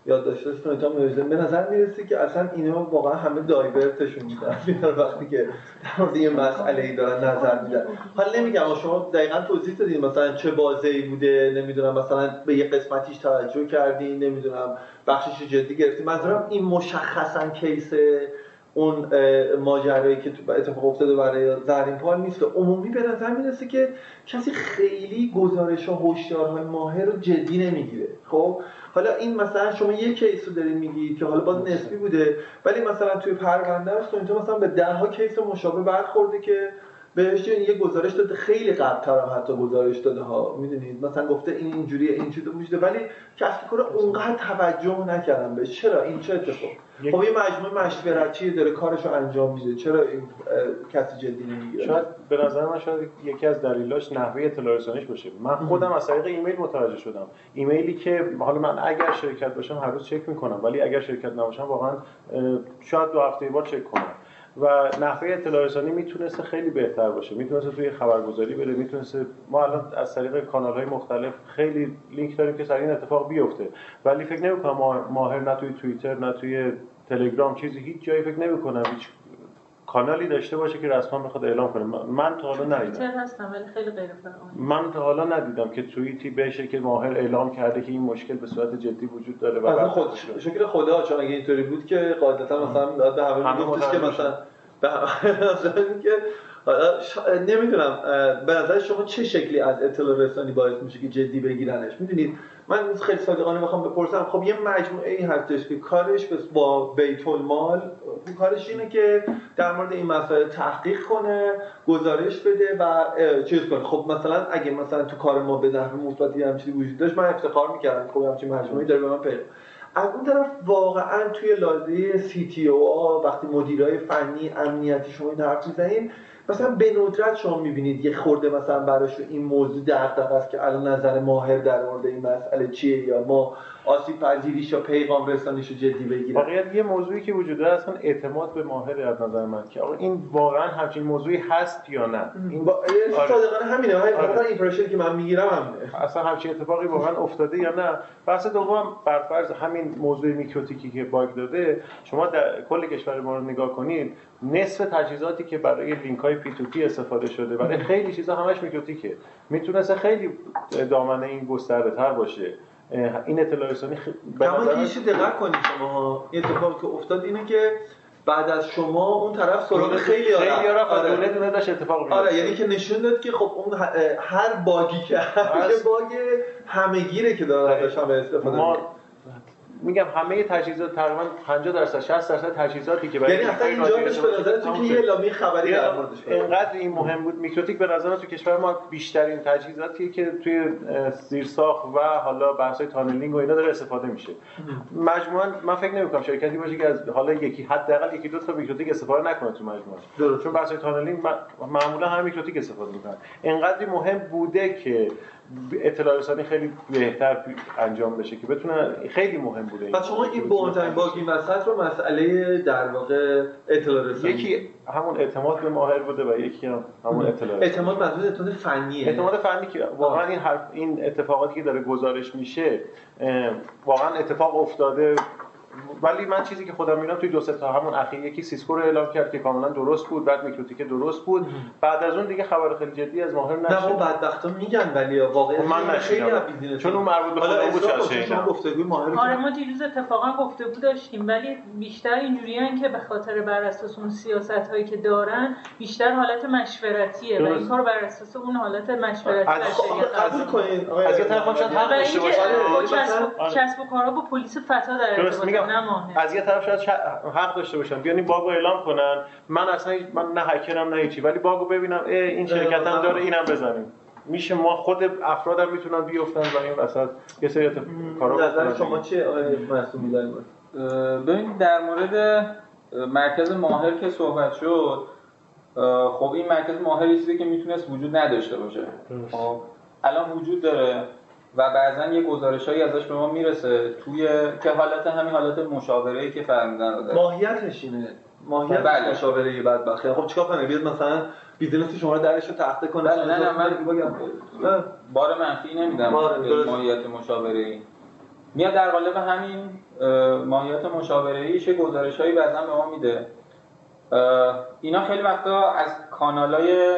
یادداشتتون تا می‌رسیم به نظر می‌رسه که اصلا اینا واقعا همه دایورتشون میدن وقتی که در مورد یه مسئله ای دارن نظر میدن. حالا نمیگم شما دقیقا توضیح دادین مثلا چه بازه ای بوده نمی‌دونم مثلا به یه قسمتیش توجه کردین نمی‌دونم بخشش جدی گرفتین. منظورم این مشخصا کیس اون ماجرایی که تو اتفاق افتاده برای زرین پال نیست. و عمومی به نظر می‌رسه که کسی خیلی گزارش ها هشدارهای ماهر رو جدی نمی‌گیره. خب؟ حالا این مثلا شما یک کیس رو دارید میگید که حالا باز نسبی بوده ولی مثلا توی پرونده تو مثلا به ده ها کیس مشابه برخورده که بهش یه گزارش داده. خیلی قبل هم حتی گزارش داده ها. می‌دونید مثلا گفته این اینجوریه این چیزو وجوده ولی کسب کار اونقدر توجه نکردم بهش. چرا؟ این چه اتفاق؟ خب یه مجموعه مشورتی داره کارشو انجام میده. چرا این کسی جدی نمی‌گیره شاید به نظر من شاید یکی از دلیلاش نحوه اطلاع رسانیش باشه. من خودم از طریق ایمیل متوجه شدم. ایمیلی که حالا من اگر شرکت باشم هر روز چک می‌کنم. ولی اگر شرکت نباشم واقعا شاید دو هفته بار چک کنم. و نحوه اطلاع رسانی می‌تونسته خیلی بهتر باشه. می‌تونسته توی خبرگزاری بره می‌تونسته ما الان از طریق کانال های مختلف خیلی لینک داریم که سر این اتفاق بیفته. ولی فکر نمی‌کنم ماهر نه توی توییتر نه توی تلگرام چیزی هیچ جایی فکر نمی‌کنم. هیچ کانالی داشته باشه که رسما بخواد اعلام کنه. من تا حالا ندیدم. هستم ولی خیلی غیر من تا حالا ندیدم که توییتی بشه که ماهر اعلام کرده که این مشکل به صورت جدی وجود داره و خود شکل خدا چون اگه اینطوری بود که قاعدتا مثلا به همه میگفتش که مثلا به که نمی‌دونم به نظر شما چه شکلی از اطلاع رسانی باعث میشه که جدی بگیرنش؟ می‌دونید؟ من خیلی صادقانه می‌خوام بپرسم. خب یه مجموعه ای هستش که کارش با بیت المال کارش اینه که در مورد این مسائل تحقیق کنه گزارش بده و چیز کنه. خب مثلا اگه مثلا تو کار ما به نحو مثبتی همچین وجود داشت من افتخار می‌کردم خب همچین مجموعه داره به من پیدا از اون طرف واقعا توی لازه سی تی او وقتی مدیرای فنی امنیتی شما این حرف می‌زنین مثلا به ندرت شما می‌بینید یه خورده مثلا براش این موضوع دغدغه است که الان نظر ماهر در مورد این مسئله چیه یا ما آسیب پذیریش یا پیغام رسانیش رو جدی بگیریم؟ واقعا یه موضوعی که وجود داره اصلا اعتماد به ماهر از نظر من که آقا این واقعا همچین موضوعی هست یا نه؟ این با... آره. صادقانه همینه. آره. impression که من می‌گیرم هم اصلا همچین اتفاقی واقعا افتاده یا نه؟ بحث دوم بر فرض همین موضوع میکروتیکی که bug داده شما در کل کشور ما رو نگاه کنید نصف تجهیزاتی که برای لینک های P2P استفاده شده. برای خیلی چیزا همش میکروتیکه. می‌تونسته خیلی دامنه این گسترده تر باشه. این اطلاع رسانی خ... اما یه دقت کنید شما. این اتفاقی که افتاد اینه که بعد از شما اون طرف سراغ خیلی آره. خیلی آره. دونه دونه داشت اتفاق میفته آره یعنی که نشون داد که خب اون هر باگی که هر باگ همگیره که داره هم استفاده ما میگم همه تجهیزات تقریبا 50 درصد 60 درصد تجهیزاتی که برای یعنی اصلا اینجا به نظرتون که یه خبری در موردش اینقدر این مهم بود. میکروتیک به نظر تو کشور ما بیشترین تجهیزاتیه که توی زیرساخت و حالا بحث tunneling و اینا داره استفاده میشه. مجموعا من فکر نمی‌کنم شرکتی باشه که از حالا یکی حداقل یکی دو تا میکروتیک استفاده نکنه تو مجموعه چون بحث tunneling معمولا هم میکروتیک استفاده می‌کنن. اینقدر مهم بوده که اطلاع رسانی خیلی بهتر انجام بشه که بتونن خیلی مهم بوده پس شما این بونتاین باگی وسط رو مسئله در واقع اطلاع رسانی. یکی همون اعتماد به ماهر بوده و یکی هم همون اطلاع رسانی. اعتماد منظور اعتماد فنیه. اعتماد فنی که واقعا این حرف این اتفاقاتی که داره گزارش میشه واقعا اتفاق افتاده ولی من چیزی که خودم می‌بینم توی دو سه تا همون اخیر یکی سیسکو رو اعلام کرد که کاملا درست بود بعد میکروتیک درست بود. بعد از اون دیگه خبر خیلی جدی از ماهر نشد. نه بدبختا میگن ولی واقعا من نشیدم. چون اون مربوط به خودم بود شما گفتگوی ماهر آره ما دیروز اتفاقا گفتگو داشتیم ولی بیشتر اینجوریان که به خاطر بر اساس اون سیاست هایی که دارن بیشتر حالت مشورتیه و این کار بر اساس اون حالت مشورتی از یه طرف شاید حق داشته باشه کسب و کارا با پلیس فتا در ارتباط از یه طرف شاید حق داشته باشن. بیان این باگو اعلام کنن. من اصلا من نه هکرم نه هیچی. ولی باگو ببینم این شرکت هم داره اینم بزنیم. میشه ما خود افرادم می‌تونن بیفتن و این وسط. یه سری کارا نظر شما چیه محسومی داریم ببینید در مورد مرکز ماهر که صحبت شد خب این مرکز ماهر چیزی که می‌تونست وجود نداشته باشه. خب الان وجود داره. و بعضا یه گزارشهایی ازش به ما می‌رسه توی که حالت همین حالت مشاوره ای که فرمودن رو داره ماهیتش اینه. ماهیت بله. مشاوره بدبختی. خب چیکار کنه بیاد مثلا business شما رو درش رو تخته کنه. بله نه نه من بگم. بار منفی نمیدم. ماهیت مشاوره ای میاد در قالب همین اه، ماهیت مشاوره ایش گزارش هایی بعضا به ما میده. اینا خیلی وقتا از کانال های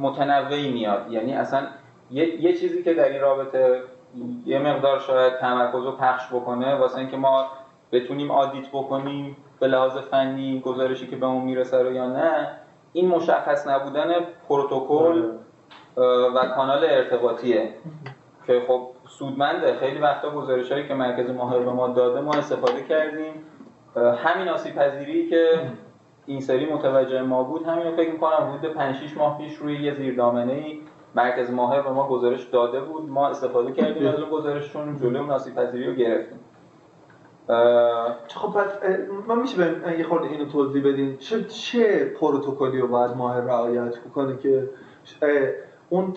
متنوعی میاد. یعنی اصلا یه, یه چیزی که در این رابطه یه مقدار شاید تمرکز رو پخش بکنه واسه اینکه ما بتونیم audit بکنیم به لحاظ فنی گزارشی که به اون می‌رسه رو یا نه این مشخص نبودن پروتکل و کانال ارتباطیه. که خب سودمنده. خیلی وقتا گزارش هایی که مرکز ماهر به ما داده ما استفاده کردیم. همین آسیب پذیری که این سری متوجه ما بود همین رو فکر می‌کنم حدود 5 6 ماه پیش روی یه زیردامنه ای مرکز ماهر به ما گزارش داده بود ما استفاده کردیم از اون گزارششون جلوی آسیب پذیری رو گرفتیم. اه، خب پس من میشه به یه خورده اینو توضیح بدین. چه چه پروتکلی رو باید ماهر رعایت بکنه که اون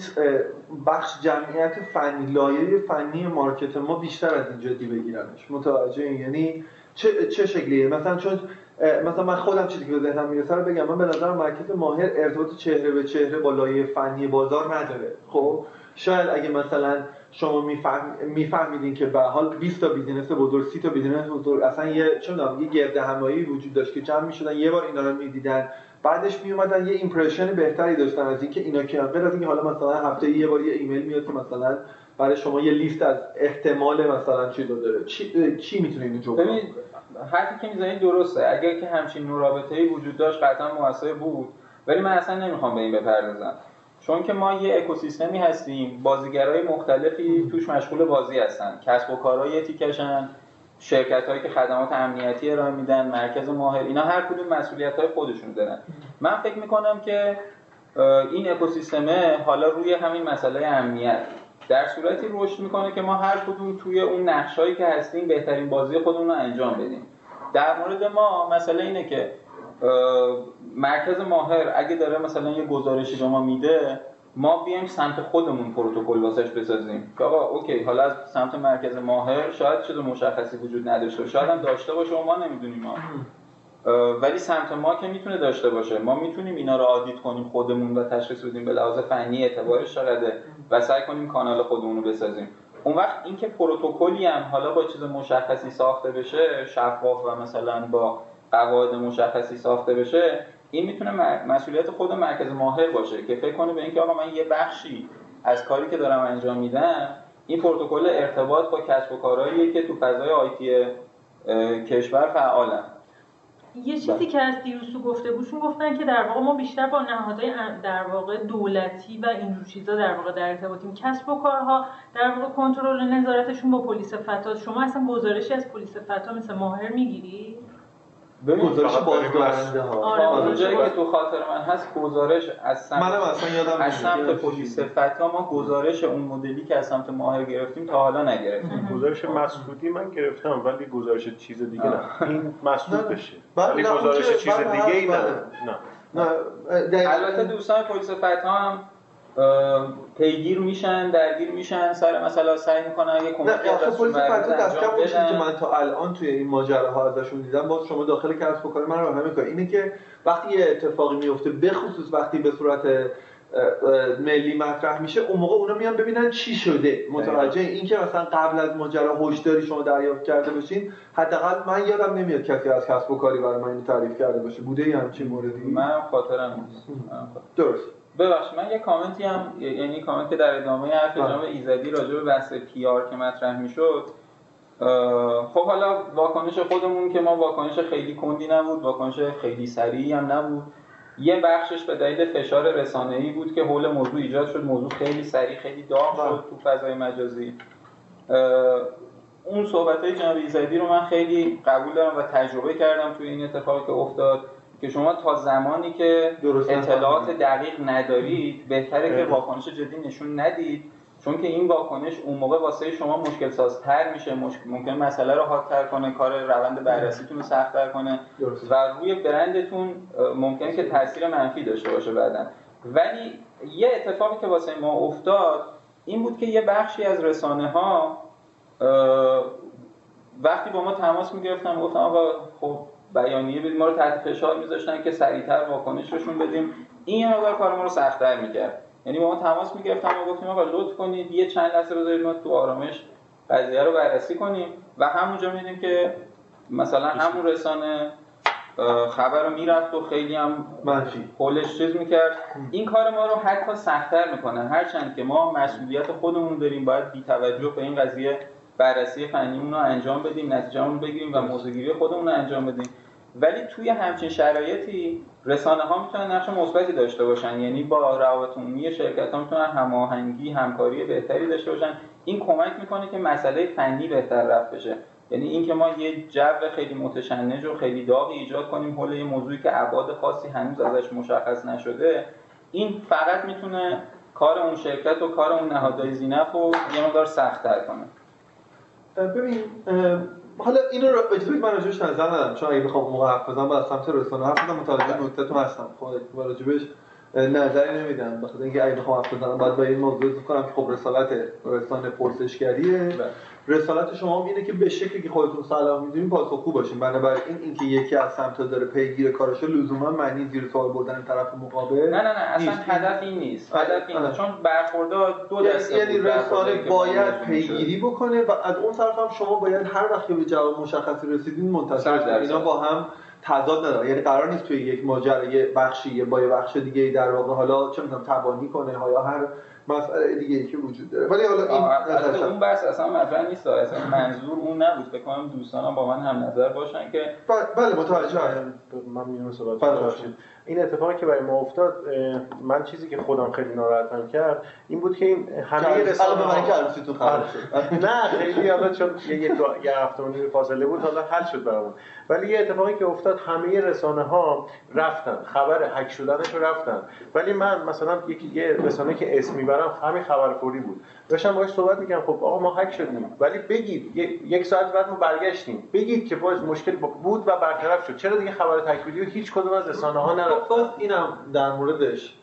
بخش جمعیت فنی لایه فنی market ما بیشتر از این جدی بگیرنش. متوجه‌این؟ یعنی چه چه شکلیه؟ مثلا چون مثلا من خودم چیزی که به ذهنم می‌رسه رو بگم. من به نظر مرکز ماهر ارتباط چهره به چهره با لایه فنی بازار نداره. خب؟ شاید اگه مثلا شما میفهم میفهمیدین که به حال 20 تا business بزرگ 30 تا business بزرگ اصلا یه می‌دونم یه گرد همایی وجود داشت که جمع می‌شدن یه بار اینا رو می‌دیدن بعدش میومدن یه impression بهتری داشتن از اینکه اینا که غیر از اینکه حالا مثلا هفته یه بار یه ایمیل میاد که مثلا برای شما یه لیست از احتمال مثلا چی داره. چی چی می‌تونه اینو جبران حرفی که می‌زنید درسته. اگر که همچین نوع رابطه‌ای وجود داشت قطعا موثر بود. ولی من اصلا نمی‌خوام به این بپردازم. چون که ما یه اکوسیستمی هستیم بازیگرای مختلفی توش مشغول بازی هستن. کسب و کارهای تیکشن شرکت هایی که خدمات امنیتی ارائه میدن مرکز ماهر اینا هر کدوم مسئولیت های خودشون دارن. من فکر می‌کنم که این اکوسیستمه حالا روی همین مسئله امنیت. در صورتی رشد می‌کنه که ما هر کدوم توی اون نقشایی که هستیم بهترین بازی خودمون رو انجام بدیم. در مورد ما مسئله اینه که مرکز ماهر اگه داره مثلا یه گزارشی به ما میده ما بیایم سمت خودمون پروتکل واسش بسازیم. که آقا اوکی حالا از سمت مرکز ماهر شاید چیز مشخصی وجود نداشته شاید هم داشته باشه و ما نمی‌دونیم. ما ولی سمت ما که می‌تونه داشته باشه. ما می‌تونیم اینا رو آدیت کنیم خودمون و تشخیص بدیم به لحاظ فنی اعتبارش چقدره و سعی کنیم کانال خودمون رو بسازیم. اون وقت اینکه پروتکلی هم حالا با چیز مشخصی ساخته بشه شفاف و مثلا با قواعد مشخصی ساخته بشه این می‌تونه مسئولیت خود مرکز ماهر باشه که فکر کنه به اینکه آقا من یه بخشی از کاری که دارم انجام میدم این پروتکل ارتباط با کسب و کارهاییه که تو فضای آیتی کشور فعالن. یه چیزی که از دیروز تو گفته بودشون گفتن که در واقع ما بیشتر با نهادهای در واقع دولتی و اینجور چیزا در واقع در ارتباطیم. کسب و کارها در واقع کنترل و نظارتشون با پلیس فتا شما اصلا گزارشی از پلیس فتا مثل ماهر می‌گیری؟ ببین گزارش بازدارنده ها آره، آره. اونجایی که تو خاطر من هست گزارش از سمت منم اصلا یادم از. سمت پلیس فتا ما گزارش اون مدلی که از سمت ماهر گرفتیم تا حالا نگرفتیم گزارش مسعودی من گرفتم ولی گزارش چیز دیگه نه این مسعود. بشه ولی گزارش چیز دیگه ای نه. نه. البته دوستان پلیس فتا هم پیگیر میشن درگیر میشن سر مثلا سعی می‌کنن یه آخه ازشون پلیس کم چیزی که. من تا الان توی این ماجراها ازشون دیدم باز شما داخل کسب و کار من رو می‌کنه اینه که وقتی یه اتفاقی میفته بخصوص وقتی به صورت ملی مطرح میشه اون موقع اونا میان ببینن چی شده. متوجه این که مثلا قبل از ماجرا هشداری شما دریافت کرده باشین حداقل من یادم نمیاد کسی از کسب و کاری برای من تعریف کرده باشه. بوده یه همچین موردی؟ من خاطرم نیست. درست. ببخشید من یه کامنتی هم یعنی کامنت که در ادامه حرف. جناب ایزدی راجع به بحث پی آر که مطرح می‌شد خب حالا واکنش خودمون که ما واکنش خیلی کندی نبود واکنش خیلی سریعی هم نبود یه بخشش به دلیل فشار رسانه‌ای بود که حول موضوع ایجاد شد موضوع خیلی سریع خیلی داغ. شد تو فضای مجازی اون صحبت های جناب ایزدی رو من خیلی قبول دارم و تجربه کردم توی این اتفاقی که افتاد که شما تا زمانی که درست اطلاعات. دقیق ندارید بهتره که. واکنش جدی نشون ندید چون که این واکنش اون موقع واسه شما مشکل سازتر میشه مشک... ممکن مسئله رو حادتر کنه کار روند بررسیتون رو سختتر کنه درست و روی برندتون اه، ممکنه که تاثیر منفی داشته باشه بعدا ولی یه اتفاقی که واسه ما افتاد این بود که یه بخشی از رسانه ها وقتی با ما تماس می‌گرفتن گفتم آقا خب بیانیه بدیم ما رو تحت فشار میذاشتن که سریعتر واکنششون بدیم. این یه مقدار کار ما رو سختتر می‌کرد. یعنی ما تماس می‌گرفتن و گفتیم آقا لطف کنید یه چند لحظه بذارید ما تو آرامش قضیه رو بررسی کنیم. و همونجا میدیم که مثلا همون رسانه خبر رو می‌رفت و خیلی هم پولش چیز می‌کرد. این کار ما رو حتی سختتر می‌کنه. هرچند که ما مسئولیت خودمون داریم باید بی توجه به این قضیه بررسی فنیمون رو انجام بدیم نتیجهمون بگیریم و موضوعگیری خودمون رو انجام بدیم. ولی توی همچین شرایطی رسانه ها می‌تونن نقش مثبتی داشته باشن. یعنی با روابط عمومی شرکت ها می‌تونن هماهنگی همکاری بهتری داشته باشن. این کمک می‌کنه که مسئله فنی بهتر رفت بشه. یعنی اینکه ما یه جو خیلی متشنج و خیلی داغی ایجاد کنیم حول یه موضوعی که ابعاد خاصی هنوز ازش مشخص نشده این فقط می‌تونه کار اون شرکت و کار اون نهادهای زینف رو یه مقدار سخت‌تر کنه. ببین حالا اینو رو اجازه من راجبش نظر ندارم چون اگه بخوام موقع حرف بزنم با سمت رسانه حرف بزنم متوجه نکتهتون هستم. خب راجبش نظری نمیدم. بخاطر اینکه اگه بخوام حرف بزنم باید با این موضوع کنم که خب رسالت رسانه پرسشگریه. بله. رسالت شما اینه که به شکلی که خودتون سلام می‌دونین پاسخگو باشین. بنابراین اینکه یکی از سمت داره پیگیر کارش لزوما معنی زیر سوال بردن طرف مقابل نه نه نه اصلا هدف این نیست. هدف این چون برخوردار دو یعنی دسته یعنی رسانه باید پیگیری بکنه و از اون طرف هم شما باید هر وقت به جواب مشخصی رسیدین منتظر اینا با هم تضاد نداره یعنی قرار نیست توی یک ماجرای بخشی با یه بخش دیگه در واقع حالا چه می‌دونم تبانی کنه یا هر مسئله دیگه ای که وجود داره. ولی حالا این اون بحث اصلا مطرح نیست اصلا منظور اون نبود. فکر کنم دوستانم با من هم نظر باشن که بله متوجه من میونم صحبت این اتفاقی که برای ما افتاد من چیزی که خودم خیلی ناراحتم کرد این بود که این همه رسانه من که عروسی خبر شد. نه خیلی حالا چون یه یه هفته و فاصله بود حالا حل شد برامون. ولی یه اتفاقی که افتاد همه رسانه ها رفتن خبر هک شدنش رو رفتن. ولی من مثلا یکی یه رسانه که اسم می‌برم همین خبر فوری بود. داشتم باهاش صحبت می‌کنم خب آقا ما هک شدیم. ولی بگید یک ساعت بعد ما برگشتیم. بگید که باز مشکل بود و برطرف شد. چرا دیگه خبر تکمیلی و هیچ کدوم از رسانه ها نرفت باز اینم در موردش.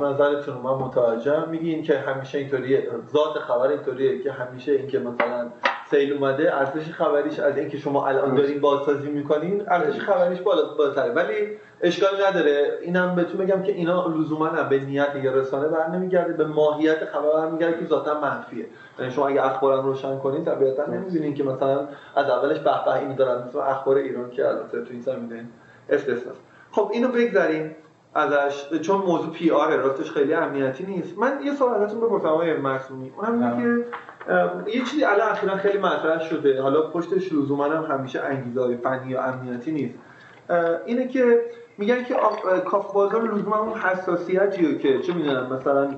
نظرتون من متوجهم. میگین که همیشه اینطوریه ذات خبر اینطوریه که همیشه اینکه مثلا سیل اومده ارزش خبریش از اینکه شما الان دارین بازسازی می‌کنین ارزش خبریش بالا بالاتره. ولی اشکال نداره. اینم بهتون بگم که اینا لزوما به نیت یا رسانه بر نمیگرده. به ماهیت خبر برمیگرده که ذاتا منفیه. یعنی شما اگه اخبارم روشن کنین طبیعتا نمی‌بینین که مثلا از اولش به به اینو دارن. مثلا اخبار ایران که البته تو این زمینه استثنا خب اینو بگذاریم ازش. چون موضوع پی آر راستش خیلی امنیتی نیست. من یه سوال ازتون بپرسم آقای معصومی اونم اینه که یه چیزی الان اخیرا خیلی مطرح شده. حالا پشتش لزوما هم همیشه انگیزه فنی یا امنیتی نیست. اینه که میگن که کاف بازار لزوما اون حساسیتیه که چه می‌دونم مثلا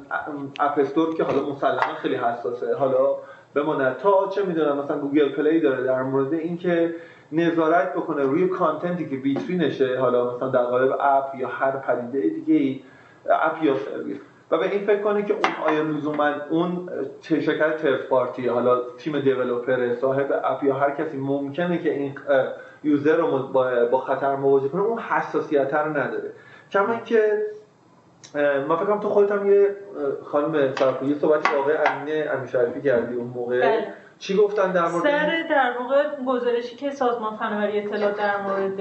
app که حالا مسلما خیلی حساسه. حالا بماند تا چه می‌دونم مثلا Google Play داره در مورد اینکه نظارت بکنه روی content ی که ویترینشه حالا مثلا در قالب app یا هر پدیده دیگه app یا سرویس. و به این فکر کنه که اون آیا لزوما اون شرکت third party حالا تیم developer صاحب app یا هر کسی ممکنه که این user رو با خطر مواجه کنه اون حساسیت رو نداره. کما که من فکر کنم تو خودت هم یه خانم یه صحبتی واقع امینه امیشریفی کردی اون موقع. بله. چی گفتن در مورد سر در واقع گزارشی که سازمان فناوری اطلاعات در مورد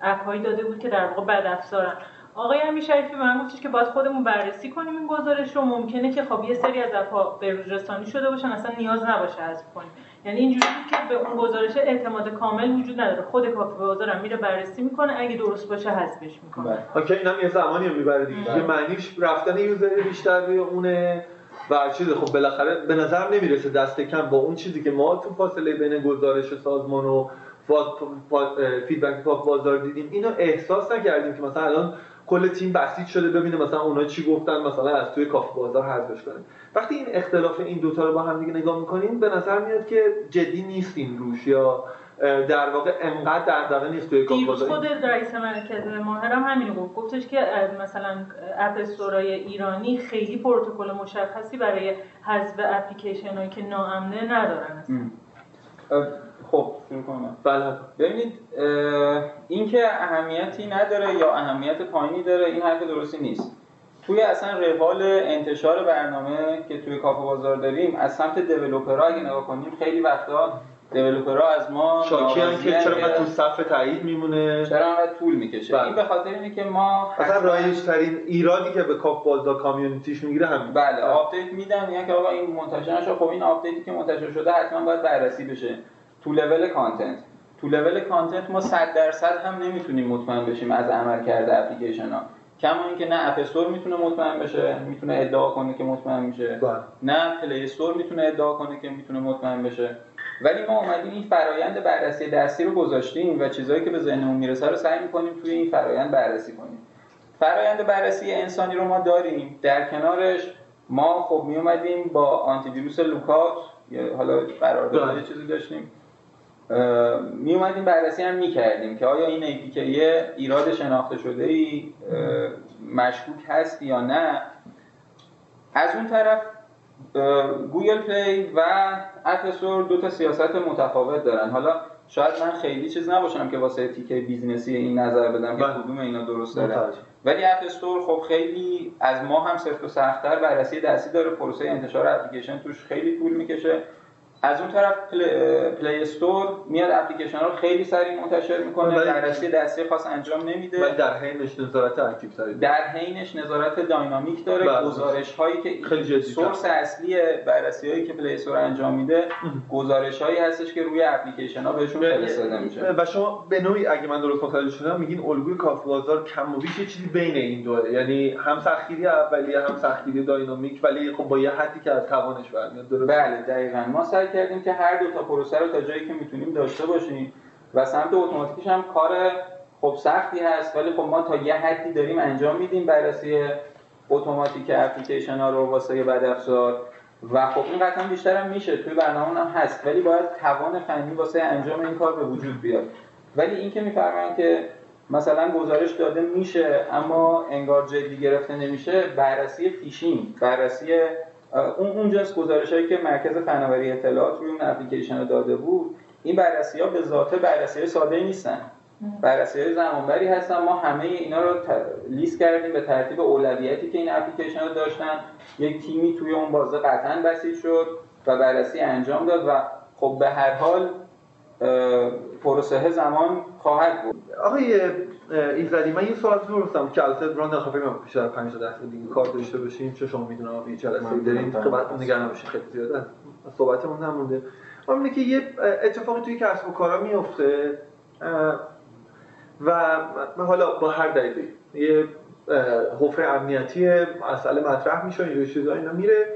اپ داده بود که در واقع بد افزارن آقای امیر شریفی من گفتش که باید خودمون بررسی کنیم این گزارش رو. ممکنه که خب یه سری از اپها به روز رسانی شده باشن اصلا نیاز نباشه حذف کنیم. یعنی اینجوری که به اون گزارش اعتماد کامل وجود نداره. خود کافی بازارم میره بررسی می‌کنه اگه درست باشه حذفش می‌کنه. بله. okay اینم یه زمانی می‌بره دیگه. معنیش رفتن user بیشتر روی اونه و چیز خب بالاخره به نظر نمی‌رسه دست کم با اون چیزی که ما تو فاصله بین گزارش سازمان و feedback کافه بازار دیدیم. اینو احساس نکردیم که مثلا الان کل تیم بسیج شده ببینه مثلا اونا چی گفتن مثلا از توی کافه بازار حذفش کنیم وقتی این اختلاف این دوتا رو با هم دیگه نگاه می‌کنیم به نظر میاد که جدی نیستیم روش یا در واقع انقدر دغدغه نیست توی کافی بازار. خود رئیس مرکز ماهرم همین گفت. گفتش که مثلا اپ استورای ایرانی خیلی پروتکل مشخصی برای حذف اپلیکیشن هایی که ناامنه ندارن. خب شروع کنم بله. ببینید اینکه اهمیتی نداره یا اهمیت پایینی داره این حرف درستی نیست. توی اصلا روال انتشار برنامه که توی کافه بازار داریم از سمت دیولپرها اگه نگاه کنیم خیلی وقتا developer ها از ما شاکی هم ناراضی که چرا که انقدر تو صف تایید میمونه؟ چرا انقدر طول می‌کشه؟ بله. این به خاطر اینه که ما اصلا رایج ترین ایرادی که به کافه بازار community ش می‌گیره همین. بله آپدیت میدن میگن که آقا این منتشر نشه خب این update ی که منتشر شده حتما باید بررسی بشه. تو level content تو level content ما 100 درصد هم نمی‌تونیم مطمئن بشیم از عملکرد اپلیکیشن ها. کما اینکه نه App Store می‌تونه مطمئن بشه می‌تونه ادعا کنه که مطمئن میشه. بله. نه Play Store می‌تونه ادعا کنه که می‌تونه مطمئن بشه. ولی ما اومدیم این فرایند بررسی دستی رو گذاشتیم و چیزهایی که به ذهنمون می‌رسه رو سعی می‌کنیم توی این فرایند بررسی کنیم. فرایند بررسی انسانی رو ما داریم. در کنارش ما خب می اومدیم با آنتی ویروس Lookout یا حالا قرارداد بله. یه چیزی داشتیم. می اومدیم بررسی هم می کردیم که آیا این APK یه ایراد شناخته شده ای مشکوک هست یا نه. از اون طرف Google Play و App Store دو تا سیاست متفاوت دارن. حالا شاید من خیلی چیز نباشم که واسه تیکه business ی این نظر بدم که بله. کدوم اینا درست داره. ولی App Store خب خیلی از ما هم سفت و سختتر بررسی دستی داره. پروسه انتشار اپلیکیشن توش خیلی طول می‌کشه. از اون طرف پل... Play Store میاد اپلیکیشن رو خیلی سریع منتشر می‌کنه بررسی دستی خاص انجام نمیده. ولی در حینش نظارت active تری در حینش نظارت dynamic داره بله. گزارش هایی که خیلی جدی source اصلی بررسی هایی که Play Store انجام میده گزارش هایی هستش که روی اپلیکیشن ها بهشون فرستاده میشه. و شما به نوعی اگه من درست متوجه شدم میگین الگوی کافه بازار کم و بیش یه چیزی بین این دوه یعنی هم سختگیری اولیه هم سختگیری dynamic ولی خب با یه حدی که از توانش برمیاد درست بله دقیقا. ما سعی کردیم که هر دو تا پروسه رو تا جایی که می‌تونیم داشته باشیم. و سمت اتوماتیکش هم کار خب سختی هست ولی خب ما تا یه حدی داریم انجام میدیم بررسی اتوماتیک اپلیکیشن ها رو واسه بد افزار. و خب این قطعا بیشتر هم میشه توی برنامه هم هست ولی باید توان فنی واسه انجام این کار به وجود بیاد. ولی این که میفرمایند که مثلا گزارش داده میشه اما انگار جدی گرفته نمیشه بررسی فیشینگ بررسی اون اون جنس گزارش هایی که مرکز فناوری اطلاعات روی اون اپلیکیشن رو داده بود این بررسی ها به ذاته بررسی های ساده نیستن. بررسی های زمانبری هستن. ما همه اینا رو ت- لیست کردیم به ترتیب اولویتی که این اپلیکیشن رو داشتن. یک تیمی توی اون بازه قطعا بسیج شد و بررسی انجام داد و خب به هر حال پروسه زمان خواهد بود. آقای ایزدی من یه سوال بپرسم. که البته بران در خواهی من بیشتر 5 تا 10 دیگه کار داشته باشیم. چه شما می‌دونم یه جلسه داریم. که بعد نگران نباشید خیلی زیاده. از صحبتمون نمونده. اما اینه که یه اتفاقی توی کسب و کارا میفته و من حالا با هر دلیلی. یه حفره امنیتی مسئله مطرح میشه اینجور چیزا اینا میره.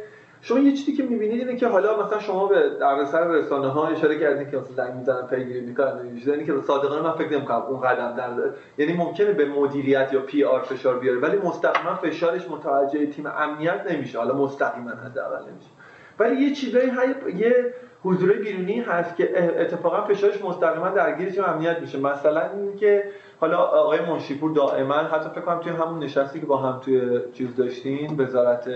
شما یه چیزی که می‌بینید اینه که حالا مثلا شما به دردسر رسانه ها اشاره کردین که مثلا زنگ می‌زنن پیگیری می‌کنن اینه که صادقانه من فکر نمی‌کنم اون قدم در یعنی ممکنه به مدیریت یا پی آر فشار بیاره ولی مستقیما فشارش متوجه تیم امنیت نمیشه. حالا مستقیما حداقل نمیشه. ولی یه چیزایی های- یه حضور بیرونی هست که اتفاقا فشارش مستقیما درگیر تیم امنیت میشه. مثلا اینکه حالا آقای منشیپور دائما حتی فکر کنم توی همون نشستی که با هم توی چیز داشتین وزارت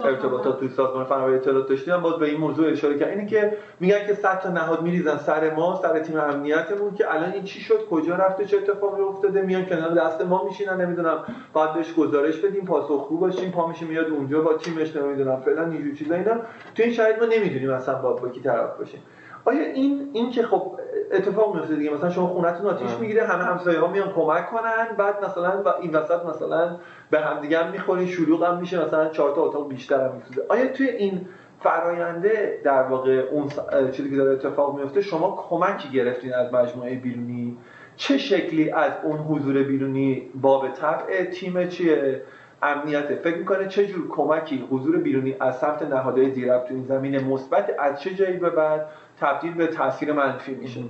ارتباطات توی سازمان فناوری اطلاعات داشتیم باز به این موضوع اشاره کرد اینه که میگن که صد تا نهاد میریزن سر ما سر تیم امنیتمون که الان این چی شد کجا رفته چه اتفاقی افتاده میان کنار دست ما میشینن نمی‌دونم بعد بهش گزارش بدیم پاسخگو باشیم پا میشه میاد اونجا با تیمش نمی‌دونم فعلا اینجور چیزا اینا. تو این شرایط ما نمی‌دونیم اصلا با با کی طرف باشیم. آیا این این که خب اتفاق میفته دیگه. مثلا شما خونتون آتیش می‌گیره همه همسایه ها میان کمک کنن بعد مثلا و این وسط مثلا به همدیگه هم می‌خورین شلوغ هم میشه مثلا چهار تا اتاق بیشتر هم میسوزه آیا توی این فراینده در واقع اون چیزی که داره اتفاق میفته شما کمکی گرفتین از مجموعه بیرونی؟ چه شکلی از اون حضور بیرونی باب طبع تیم چیه؟ امنیت فکر می‌کنه چه جور کمکی حضور بیرونی از سمت نهادهای زیرب تو این زمینه مثبت از چه جایی به بعد؟ تبدیل به تاثیر منفی میشه.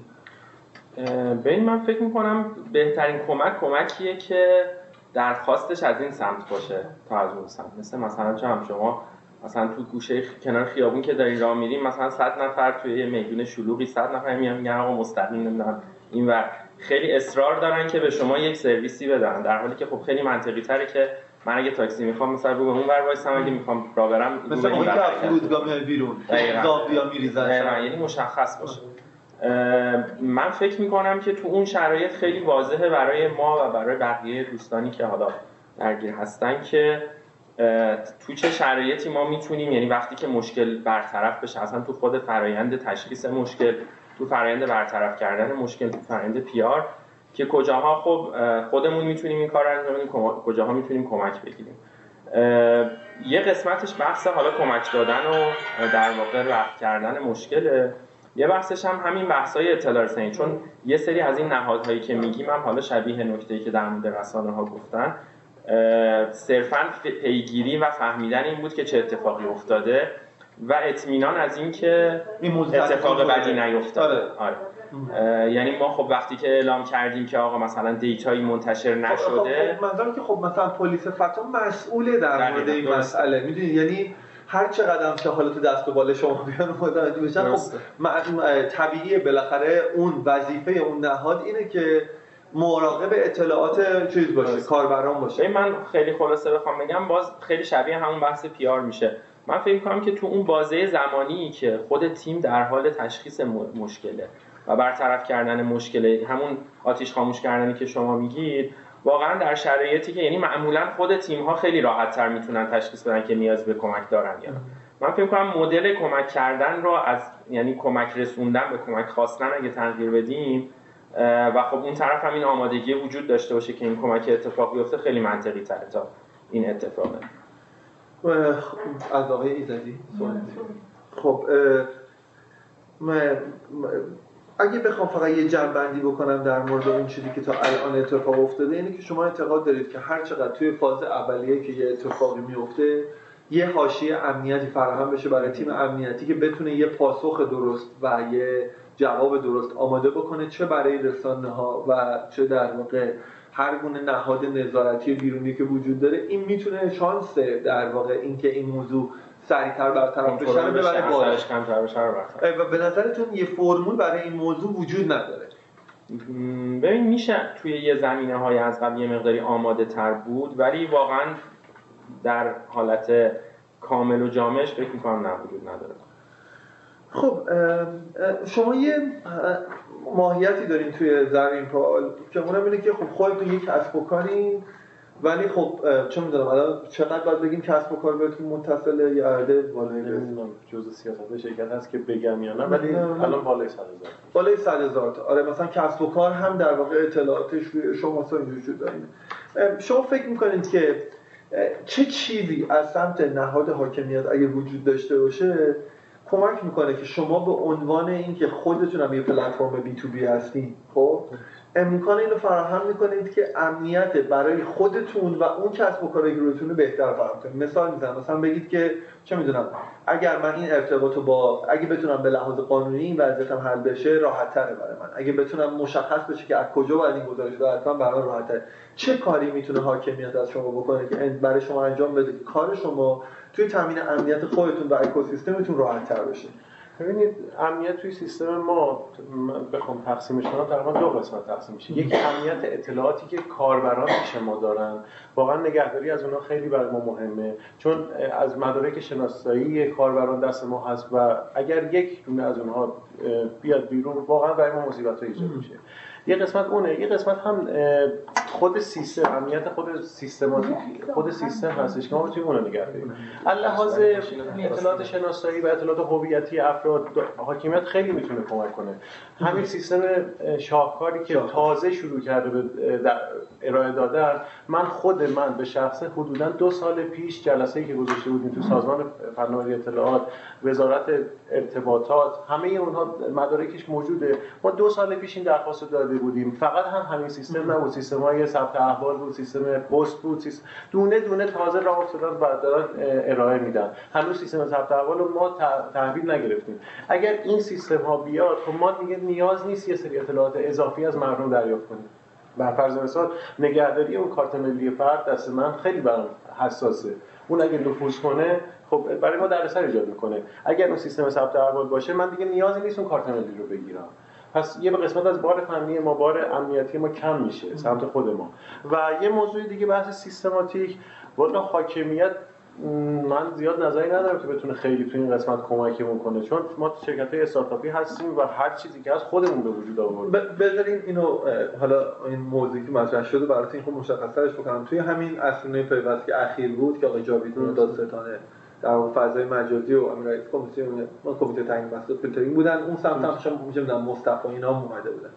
به این من فکر می‌کنم بهترین کمک کمکیه که درخواستش از این سمت باشه تا از اون سمت. مثل مثلا چه هم شما مثلا تو گوشه کنار خیابون که دارین راه میریم مثلا 100 نفر توی یه میدون شلوغی 100 نفر میان میگن آقا مستقیم نمی‌دونم. این ور. خیلی اصرار دارن که به شما یک سرویسی بدن در حالی که خب خیلی منطقی تره که من اگه تاکسی می‌خوام مثلا رو به اون ور وایسم. اگه می‌خوام راه برم رو به مثل این اون که فرودگاه میای بیرون. زاویا میریزن یعنی مشخص باشه. من فکر می‌کنم که تو اون شرایط خیلی واضحه برای ما و برای بقیه دوستانی که حالا درگیر هستن که تو چه شرایطی ما می‌تونیم یعنی وقتی که مشکل برطرف بشه اصلا تو خود فرایند تشخیص مشکل تو فرایند برطرف کردن مشکل تو فرایند پیار که کجاها خب خودمون می‌تونیم این کار رو انجام بدیم کجاها می‌تونیم کمک بگیریم. یه قسمتش بحث حالا کمک دادن و در واقع رفع کردن مشکله. یه بحثش هم همین بحث‌های اطلاع رسانی چون یه سری از این نهادهایی که میگیم هم حالا شبیه نکته‌ای که در مورد رسانه ها گفتن صرفا پیگیری و فهمیدن این بود که چه اتفاقی افتاده و اطمینان از اینکه این اتفاق بدی نیفتاده. آره. یعنی ما خب وقتی که اعلام کردیم که آقا مثلا دیتایی منتشر خب، نشده خب منظورم که خب مثلا پلیس فتا مسئوله در مورد این مسئله. می‌دونی؟ یعنی هر چه قدم که حالا تو دست و بال شما بیان متوجه بشن خب طبیعیه بالاخره اون وظیفه اون نهاد اینه که مراقب اطلاعات چیز باشه کاربران باشه. من خیلی خلاصه بخوام بگم باز خیلی شبیه همون بحث پیار میشه. من فکر کنم که تو اون بازه زمانی که خود تیم در حال تشخیص مشکله. و برطرف کردن مشکل همون آتیش خاموش کردنی که شما میگید واقعا در شرایطی که یعنی معمولا خود تیم ها خیلی راحت تر می‌تونن تشخیص بدن که نیاز به کمک دارن یا من فکر کنم مدل کمک کردن رو از یعنی کمک رسوندن به کمک خواستن اگه تغییر بدیم و خب اون طرف هم این آمادگی وجود داشته باشه که این کمک اتفاق بیفته خیلی منطقی تره تا این اتفاقه. از آقای ایزدی خب اگه بخوام فقط یه جنبندی بکنم در مورد اون چیزی که تا الان اتفاق افتاده اینه که شما اعتقاد دارید که هر چقدر توی فاز اولیه که یه اتفاقی میفته یه حاشیه امنیتی فراهم بشه برای تیم امنیتی که بتونه یه پاسخ درست و یه جواب درست آماده بکنه چه برای رسانه ها و چه در واقع هر گونه نهاد نظارتی بیرونی که وجود داره. این می‌تونه شانس در واقع اینکه این موضوع سریعتر برطرف بشه رو ببره بالا و به نظرتون یه فرمول برای این موضوع وجود نداره. ببین میشه توی یه زمینه های از قبل یه مقداری آماده تر بود ولی واقعا در حالت کامل و جامعش فکر می‌کنم نه وجود نداره. خب شما یه ماهیتی دارین توی زمین پال که اونم اینه که خب خودتون یک کسب و کاری ولی خب چه می‌دونم الان چقدر باید بگیم کسب و کار بهتون متصله یا عرضه بالای نمی‌دونم جزء سیاست شرکت هست که بگم یا نه ولی الان بالای 100 هزار. بالای 100 هزار آره مثلا کسب و کار هم در واقع اطلاعاتش روی شما وجود داره شما فکر می‌کنید که چه چیزی از سمت نهاد حاکمیت اگه وجود داشته باشه کمک می‌کنه که شما به عنوان اینکه خودتون هم یه پلتفرم بی تو بی هستین؟ خب؟ امکان اینو فراهم می‌کنید که امنیت برای خودتون و اون کسب و کاری که روتون بهتر فراهم کنید. مثال می‌زنم. مثلا بگید که چه می‌دونم اگر من این ارتباط با اگه بتونم به لحاظ قانونی این وضعیتم حل بشه راحت تره برای من. اگه بتونم مشخص بشه که از کجا باید این گزارش رو حتما برای راحت تره. چه کاری می‌تونه حاکمیت از شما بکنه که برای شما انجام بده کار شما توی تامین امنیت خودتون و اکوسیستمتون راحت تر بشه؟ ببینید امنیت توی سیستم ما بخوام تقسیمش کنم تقریبا دو قسمت تقسیم میشه. یک امنیت اطلاعاتی که کاربران پیش ما دارن. واقعا نگهداری از اونها خیلی برای ما مهمه. چون از مدارک شناسایی کاربران دست ما هست و اگر یک دونه از اونها بیاد بیرون واقعا برای ما مصیبت ایجاد میشه. یه قسمت اونه یه قسمت هم خود سیستم امنیت خود سیستماتیک خود سیستم هستش که ما بتونیم اون رو نگه داریم. لحاظ اطلاعات شناسایی و اطلاعات هویتی افراد حاکمیت خیلی می‌تونه کمک کنه. همین سیستم شاهکاری که تازه شروع کرده به ارائه دادن من خود من به شخص حدودا دو سال پیش جلسه ای که گذاشته بودیم تو سازمان فناوری اطلاعات وزارت ارتباطات همه اونها مدارکش موجوده. ما دو سال پیش این درخواست داده بودیم. فقط هم همین سیستم نبود. سیستم های ثبت احوال بود سیستم پست بود سیستم دونه دونه تازه راه افتادن و دارن ارائه میدن. هنوز سیستم ثبت احوال رو ما تحویل نگرفتیم. اگر این سیستم ها بیاد خب ما دیگه نیاز نیست یه سری اطلاعات اضافی از مردم دریافت کنیم. بر فرض مثال نگهداری اون کارت ملی فرد دست من خیلی برام حساسه. اون اگه نفوذ کنه خب برای ما دردسر ایجاد می‌کنه. اگر اون سیستم ثبت احوال باشه من دیگه نیازی نیست اون کارت ملی رو بگیرم. پس یه قسمت از بار فنی ما بار امنیتی ما کم میشه سمت خود ما. و یه موضوع دیگه بحث سیستماتیک والا حاکمیت من زیاد نظری ندارم که بتونه خیلی تو این قسمت کمکمون کنه چون ما تو شرکت های استارتاپی هستیم و هر چیزی که از خودمون به وجود آوردیم. بذارین اینو حالا این موضوعی که مطرح شده براتون خب مشخصترش بکنم. توی همین عصرونه پیوست که اخیر بود که آقای جاوید دادستانه در فضای مجازی و امیرایت کمیته ما کمیته تعیین مصادیق فیلترینگ بودن. اون سمت هم شما میشه مصطفی اینا اومده بودن.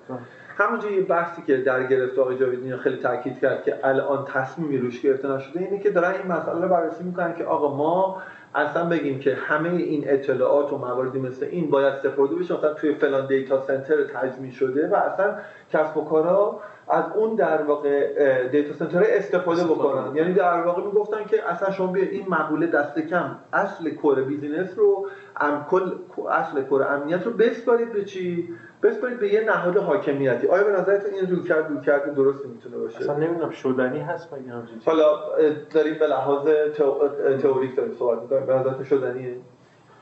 همونجا یه بحثی که در گرفت آقای جاویدی خیلی تاکید کرد که الان تصمیمی روش گرفته نشده اینه که دارن این مسئله رو بررسی می‌کنن که آقا ما اصلا بگیم که همه این اطلاعات و مواردی مثل این باید سپرده بشه. مثلا توی فلان data center تجمیع شده و اصلا کسب و کارا از اون در واقع data center استفاده بکنن. یعنی در واقع می‌گفتن که اصلا شما بیا این مقوله دست کم اصل core business رو ام کل اصل core امنیت رو بسپارید به چی؟ بسپارید به یه نهاد حاکمیتی. آیا به نظرتون این رویکرد رویکرد درستی می‌تونه باشه؟ اصلا نمی‌دونم شدنی هست مگه حالا داریم به لحاظ تئوریک داریم صحبت می‌کنیم. به نظرتون شدنیه؟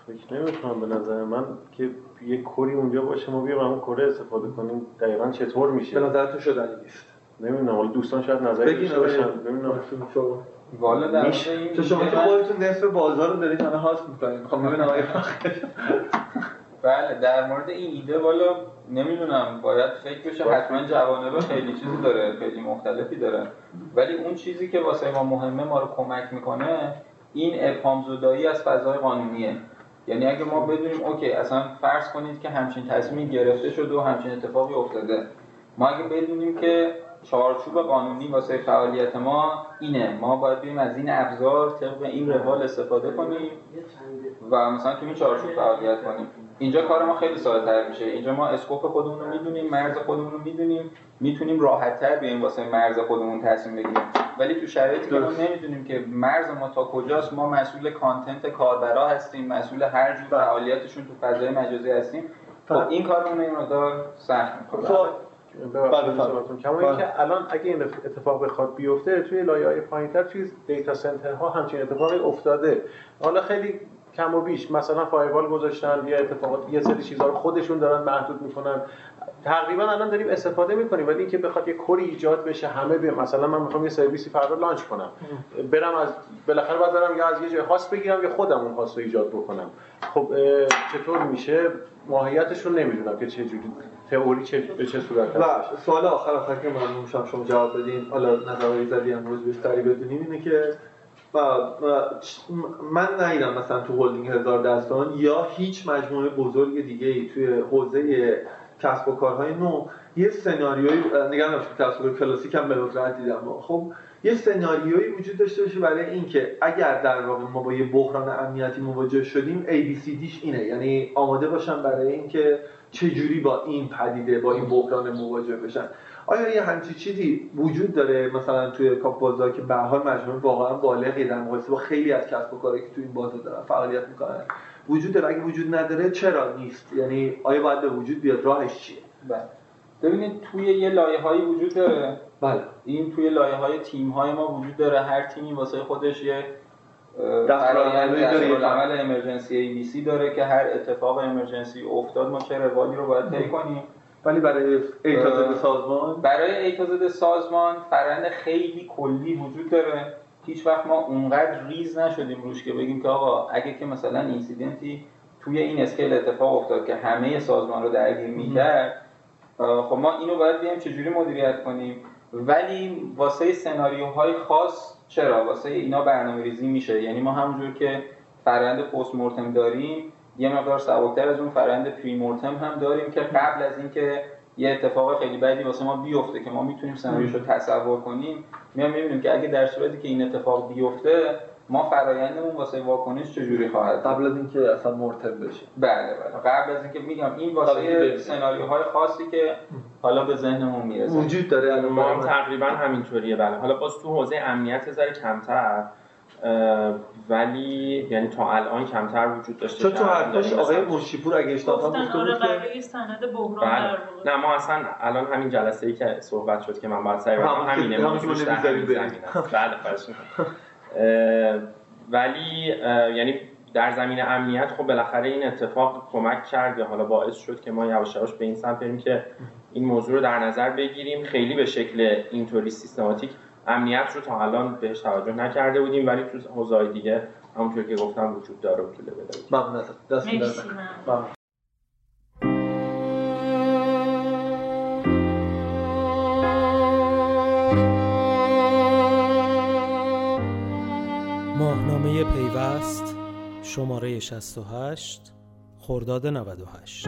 فکر نمی‌کنم به نظر من که یه کوری اونجا باشه ما بیایم اون کره استفاده کنیم. دقیقا چطور میشه؟ به نظرتون شدنی نیست. نمی‌دونم حالا دوستان شاید نظری داشته باشن. نمی‌دونم. والا در تو شما که خودتون نصف بازار رو دارید همه هاست می‌کنید. می‌خوام ببینم بله در مورد این ایده والا نمی‌دونم. باید فکر بشه حتما جوانب خیلی چیزی داره خیلی مختلفی داره. ولی اون چیزی که واسه ما مهمه ما رو کمک می‌کنه این ابهام زدایی از فضای قانونیه. یعنی اگه ما بدونیم اوکی اصلا فرض کنید که همچین تصمیمی گرفته شده و همچین اتفاقی افتاده. ما اگه بدونیم که چارچوب قانونی واسه فعالیت ما اینه ما باید بیم از این ابزار طبق این روال استفاده کنیم و مثلا تو این چارچوب فعالیت کنیم. اینجا کار ما خیلی ساده تر میشه. اینجا ما اسکوپ خودمون رو می‌دونیم مرز خودمون رو می‌دونیم. می‌تونیم راحت تر بیایم واسه مرز خودمون تصمیم بگیریم. ولی تو شرایطی که ما نمی‌دونیم که مرز ما تا کجاست ما مسئول content کاربرا هستیم مسئول هر جور فعالیتشون تو فضای مجازی هستیم. خب این کارمون این مقدار سخت می‌کنه خب، کما اینکه الان اگه این اتفاق بخواد بیفته توی لایه های پایینتر توی data center ها همچین اتفاقی افتاده. حالا خیلی کم و بیش. مثلا firewall گذاشتن یا اتفاقات یه سری چیزها رو خودشون دارن محدود می‌کنن. تقریبا الان داریم استفاده می‌کنیم ولی اینکه بخواد یه کری ایجاد بشه همه به مثلا من می‌خوام یه سرویسی فردا لانچ کنم. برم از بالاخره باید برم یا از یه جای خاص بگیرم یا خودم اون خاص رو ایجاد بکنم. خب چطور میشه؟ ماهیتش رو نمی‌دونم که چه جوری تئوری چه به چه صورت و سوال آخر آخر که ممنون شما شما جواب بدین. حالا نظری زدی امروز بیشتری بدونیم اینه که من ندیدم مثلا تو هلدینگ هزار دستان یا هیچ مجموعه بزرگ دیگه ای توی حوزه کسب و کارهای نو. یه سناریوی نگم کسب و کار کلاسیک هم به دیدم. خب یه سناریویی وجود داشته باشه برای اینکه اگر در واقع ما با یه بحران امنیتی مواجه شدیم ABCDش اینه. یعنی آماده باشن برای اینکه چجوری با این پدیده با این بحران مواجه بشن آیا یه همچی چیزی وجود داره؟ مثلا توی کاپ بازار که به حال مجموعه واقعا بالغی در مقایسه با خیلی از کسب و کارهایی که توی این بازار دارن فعالیت می‌کنن. وجود داره. اگه وجود نداره چرا نیست؟ یعنی آیا باید به وجود بیاد؟ راهش چیه؟ بله. ببینید توی یه لایه هایی وجود داره. بله. این توی لایه های تیم های ما وجود داره. هر تیمی واسه خودش یه عمل امرجنسی ABC داره که هر اتفاق امرجنسی افتاد ما چه روالی رو باید طی کنیم. ولی برای ایتازد سازمان؟ برای ایتازد سازمان فرآیند خیلی کلی وجود داره. هیچ وقت ما اونقدر ریز نشدیم روش که بگیم که آقا اگه که مثلا incident ی توی این scale اتفاق افتاد که همه سازمان رو درگیر می‌کرد خب ما اینو باید بیایم چجوری مدیریت کنیم؟ ولی واسه سناریوهای خاص چرا؟ واسه اینا برنامه ریزی میشه. یعنی ما همونجور که فرآیند post-mortem داریم یه مقدار سبکتر از اون فرآیند pre-mortem هم داریم که قبل از اینکه یه اتفاق خیلی بدی واسه ما بیفته که ما می‌تونیم سناریوش رو تصور کنیم میام می‌بینیم که اگه در صورتی که این اتفاق بیفته ما فرایندمون واسه واکنش چجوری خواهد قبل از اینکه اصلا مرتب بشه. بله بله. قبل از اینکه میگم این واسه سناریوهای خاصی که حالا به ذهنمون می‌رسه. وجود داره الان. ما تقریبا همینطوریه بله. حالا باز تو حوزه امنیت ذره کمتر. ولی یعنی تا الان کمتر وجود داشته چون تو حرفش آقای مرشیپور اگه اشتباه گفته بود آره برای سند بحران بله. نه ما اصلا الان همین جلسه ای که صحبت شد که من باید سعی کنم همینه همین زمینه. بله ولی یعنی در زمین امنیت خب بالاخره این اتفاق کمک کرد حالا باعث شد که ما یواش یواش به این سمت بریم که این موضوع رو در نظر بگیریم. خیلی به شکل اینطوری سیستماتیک امنیت رو تا الان بهش توجه نکرده بودیم ولی تو حوزه‌های دیگه همونطور که گفتم وجود داره و طول دست ماهنامه پیوست شماره 68 خرداد 98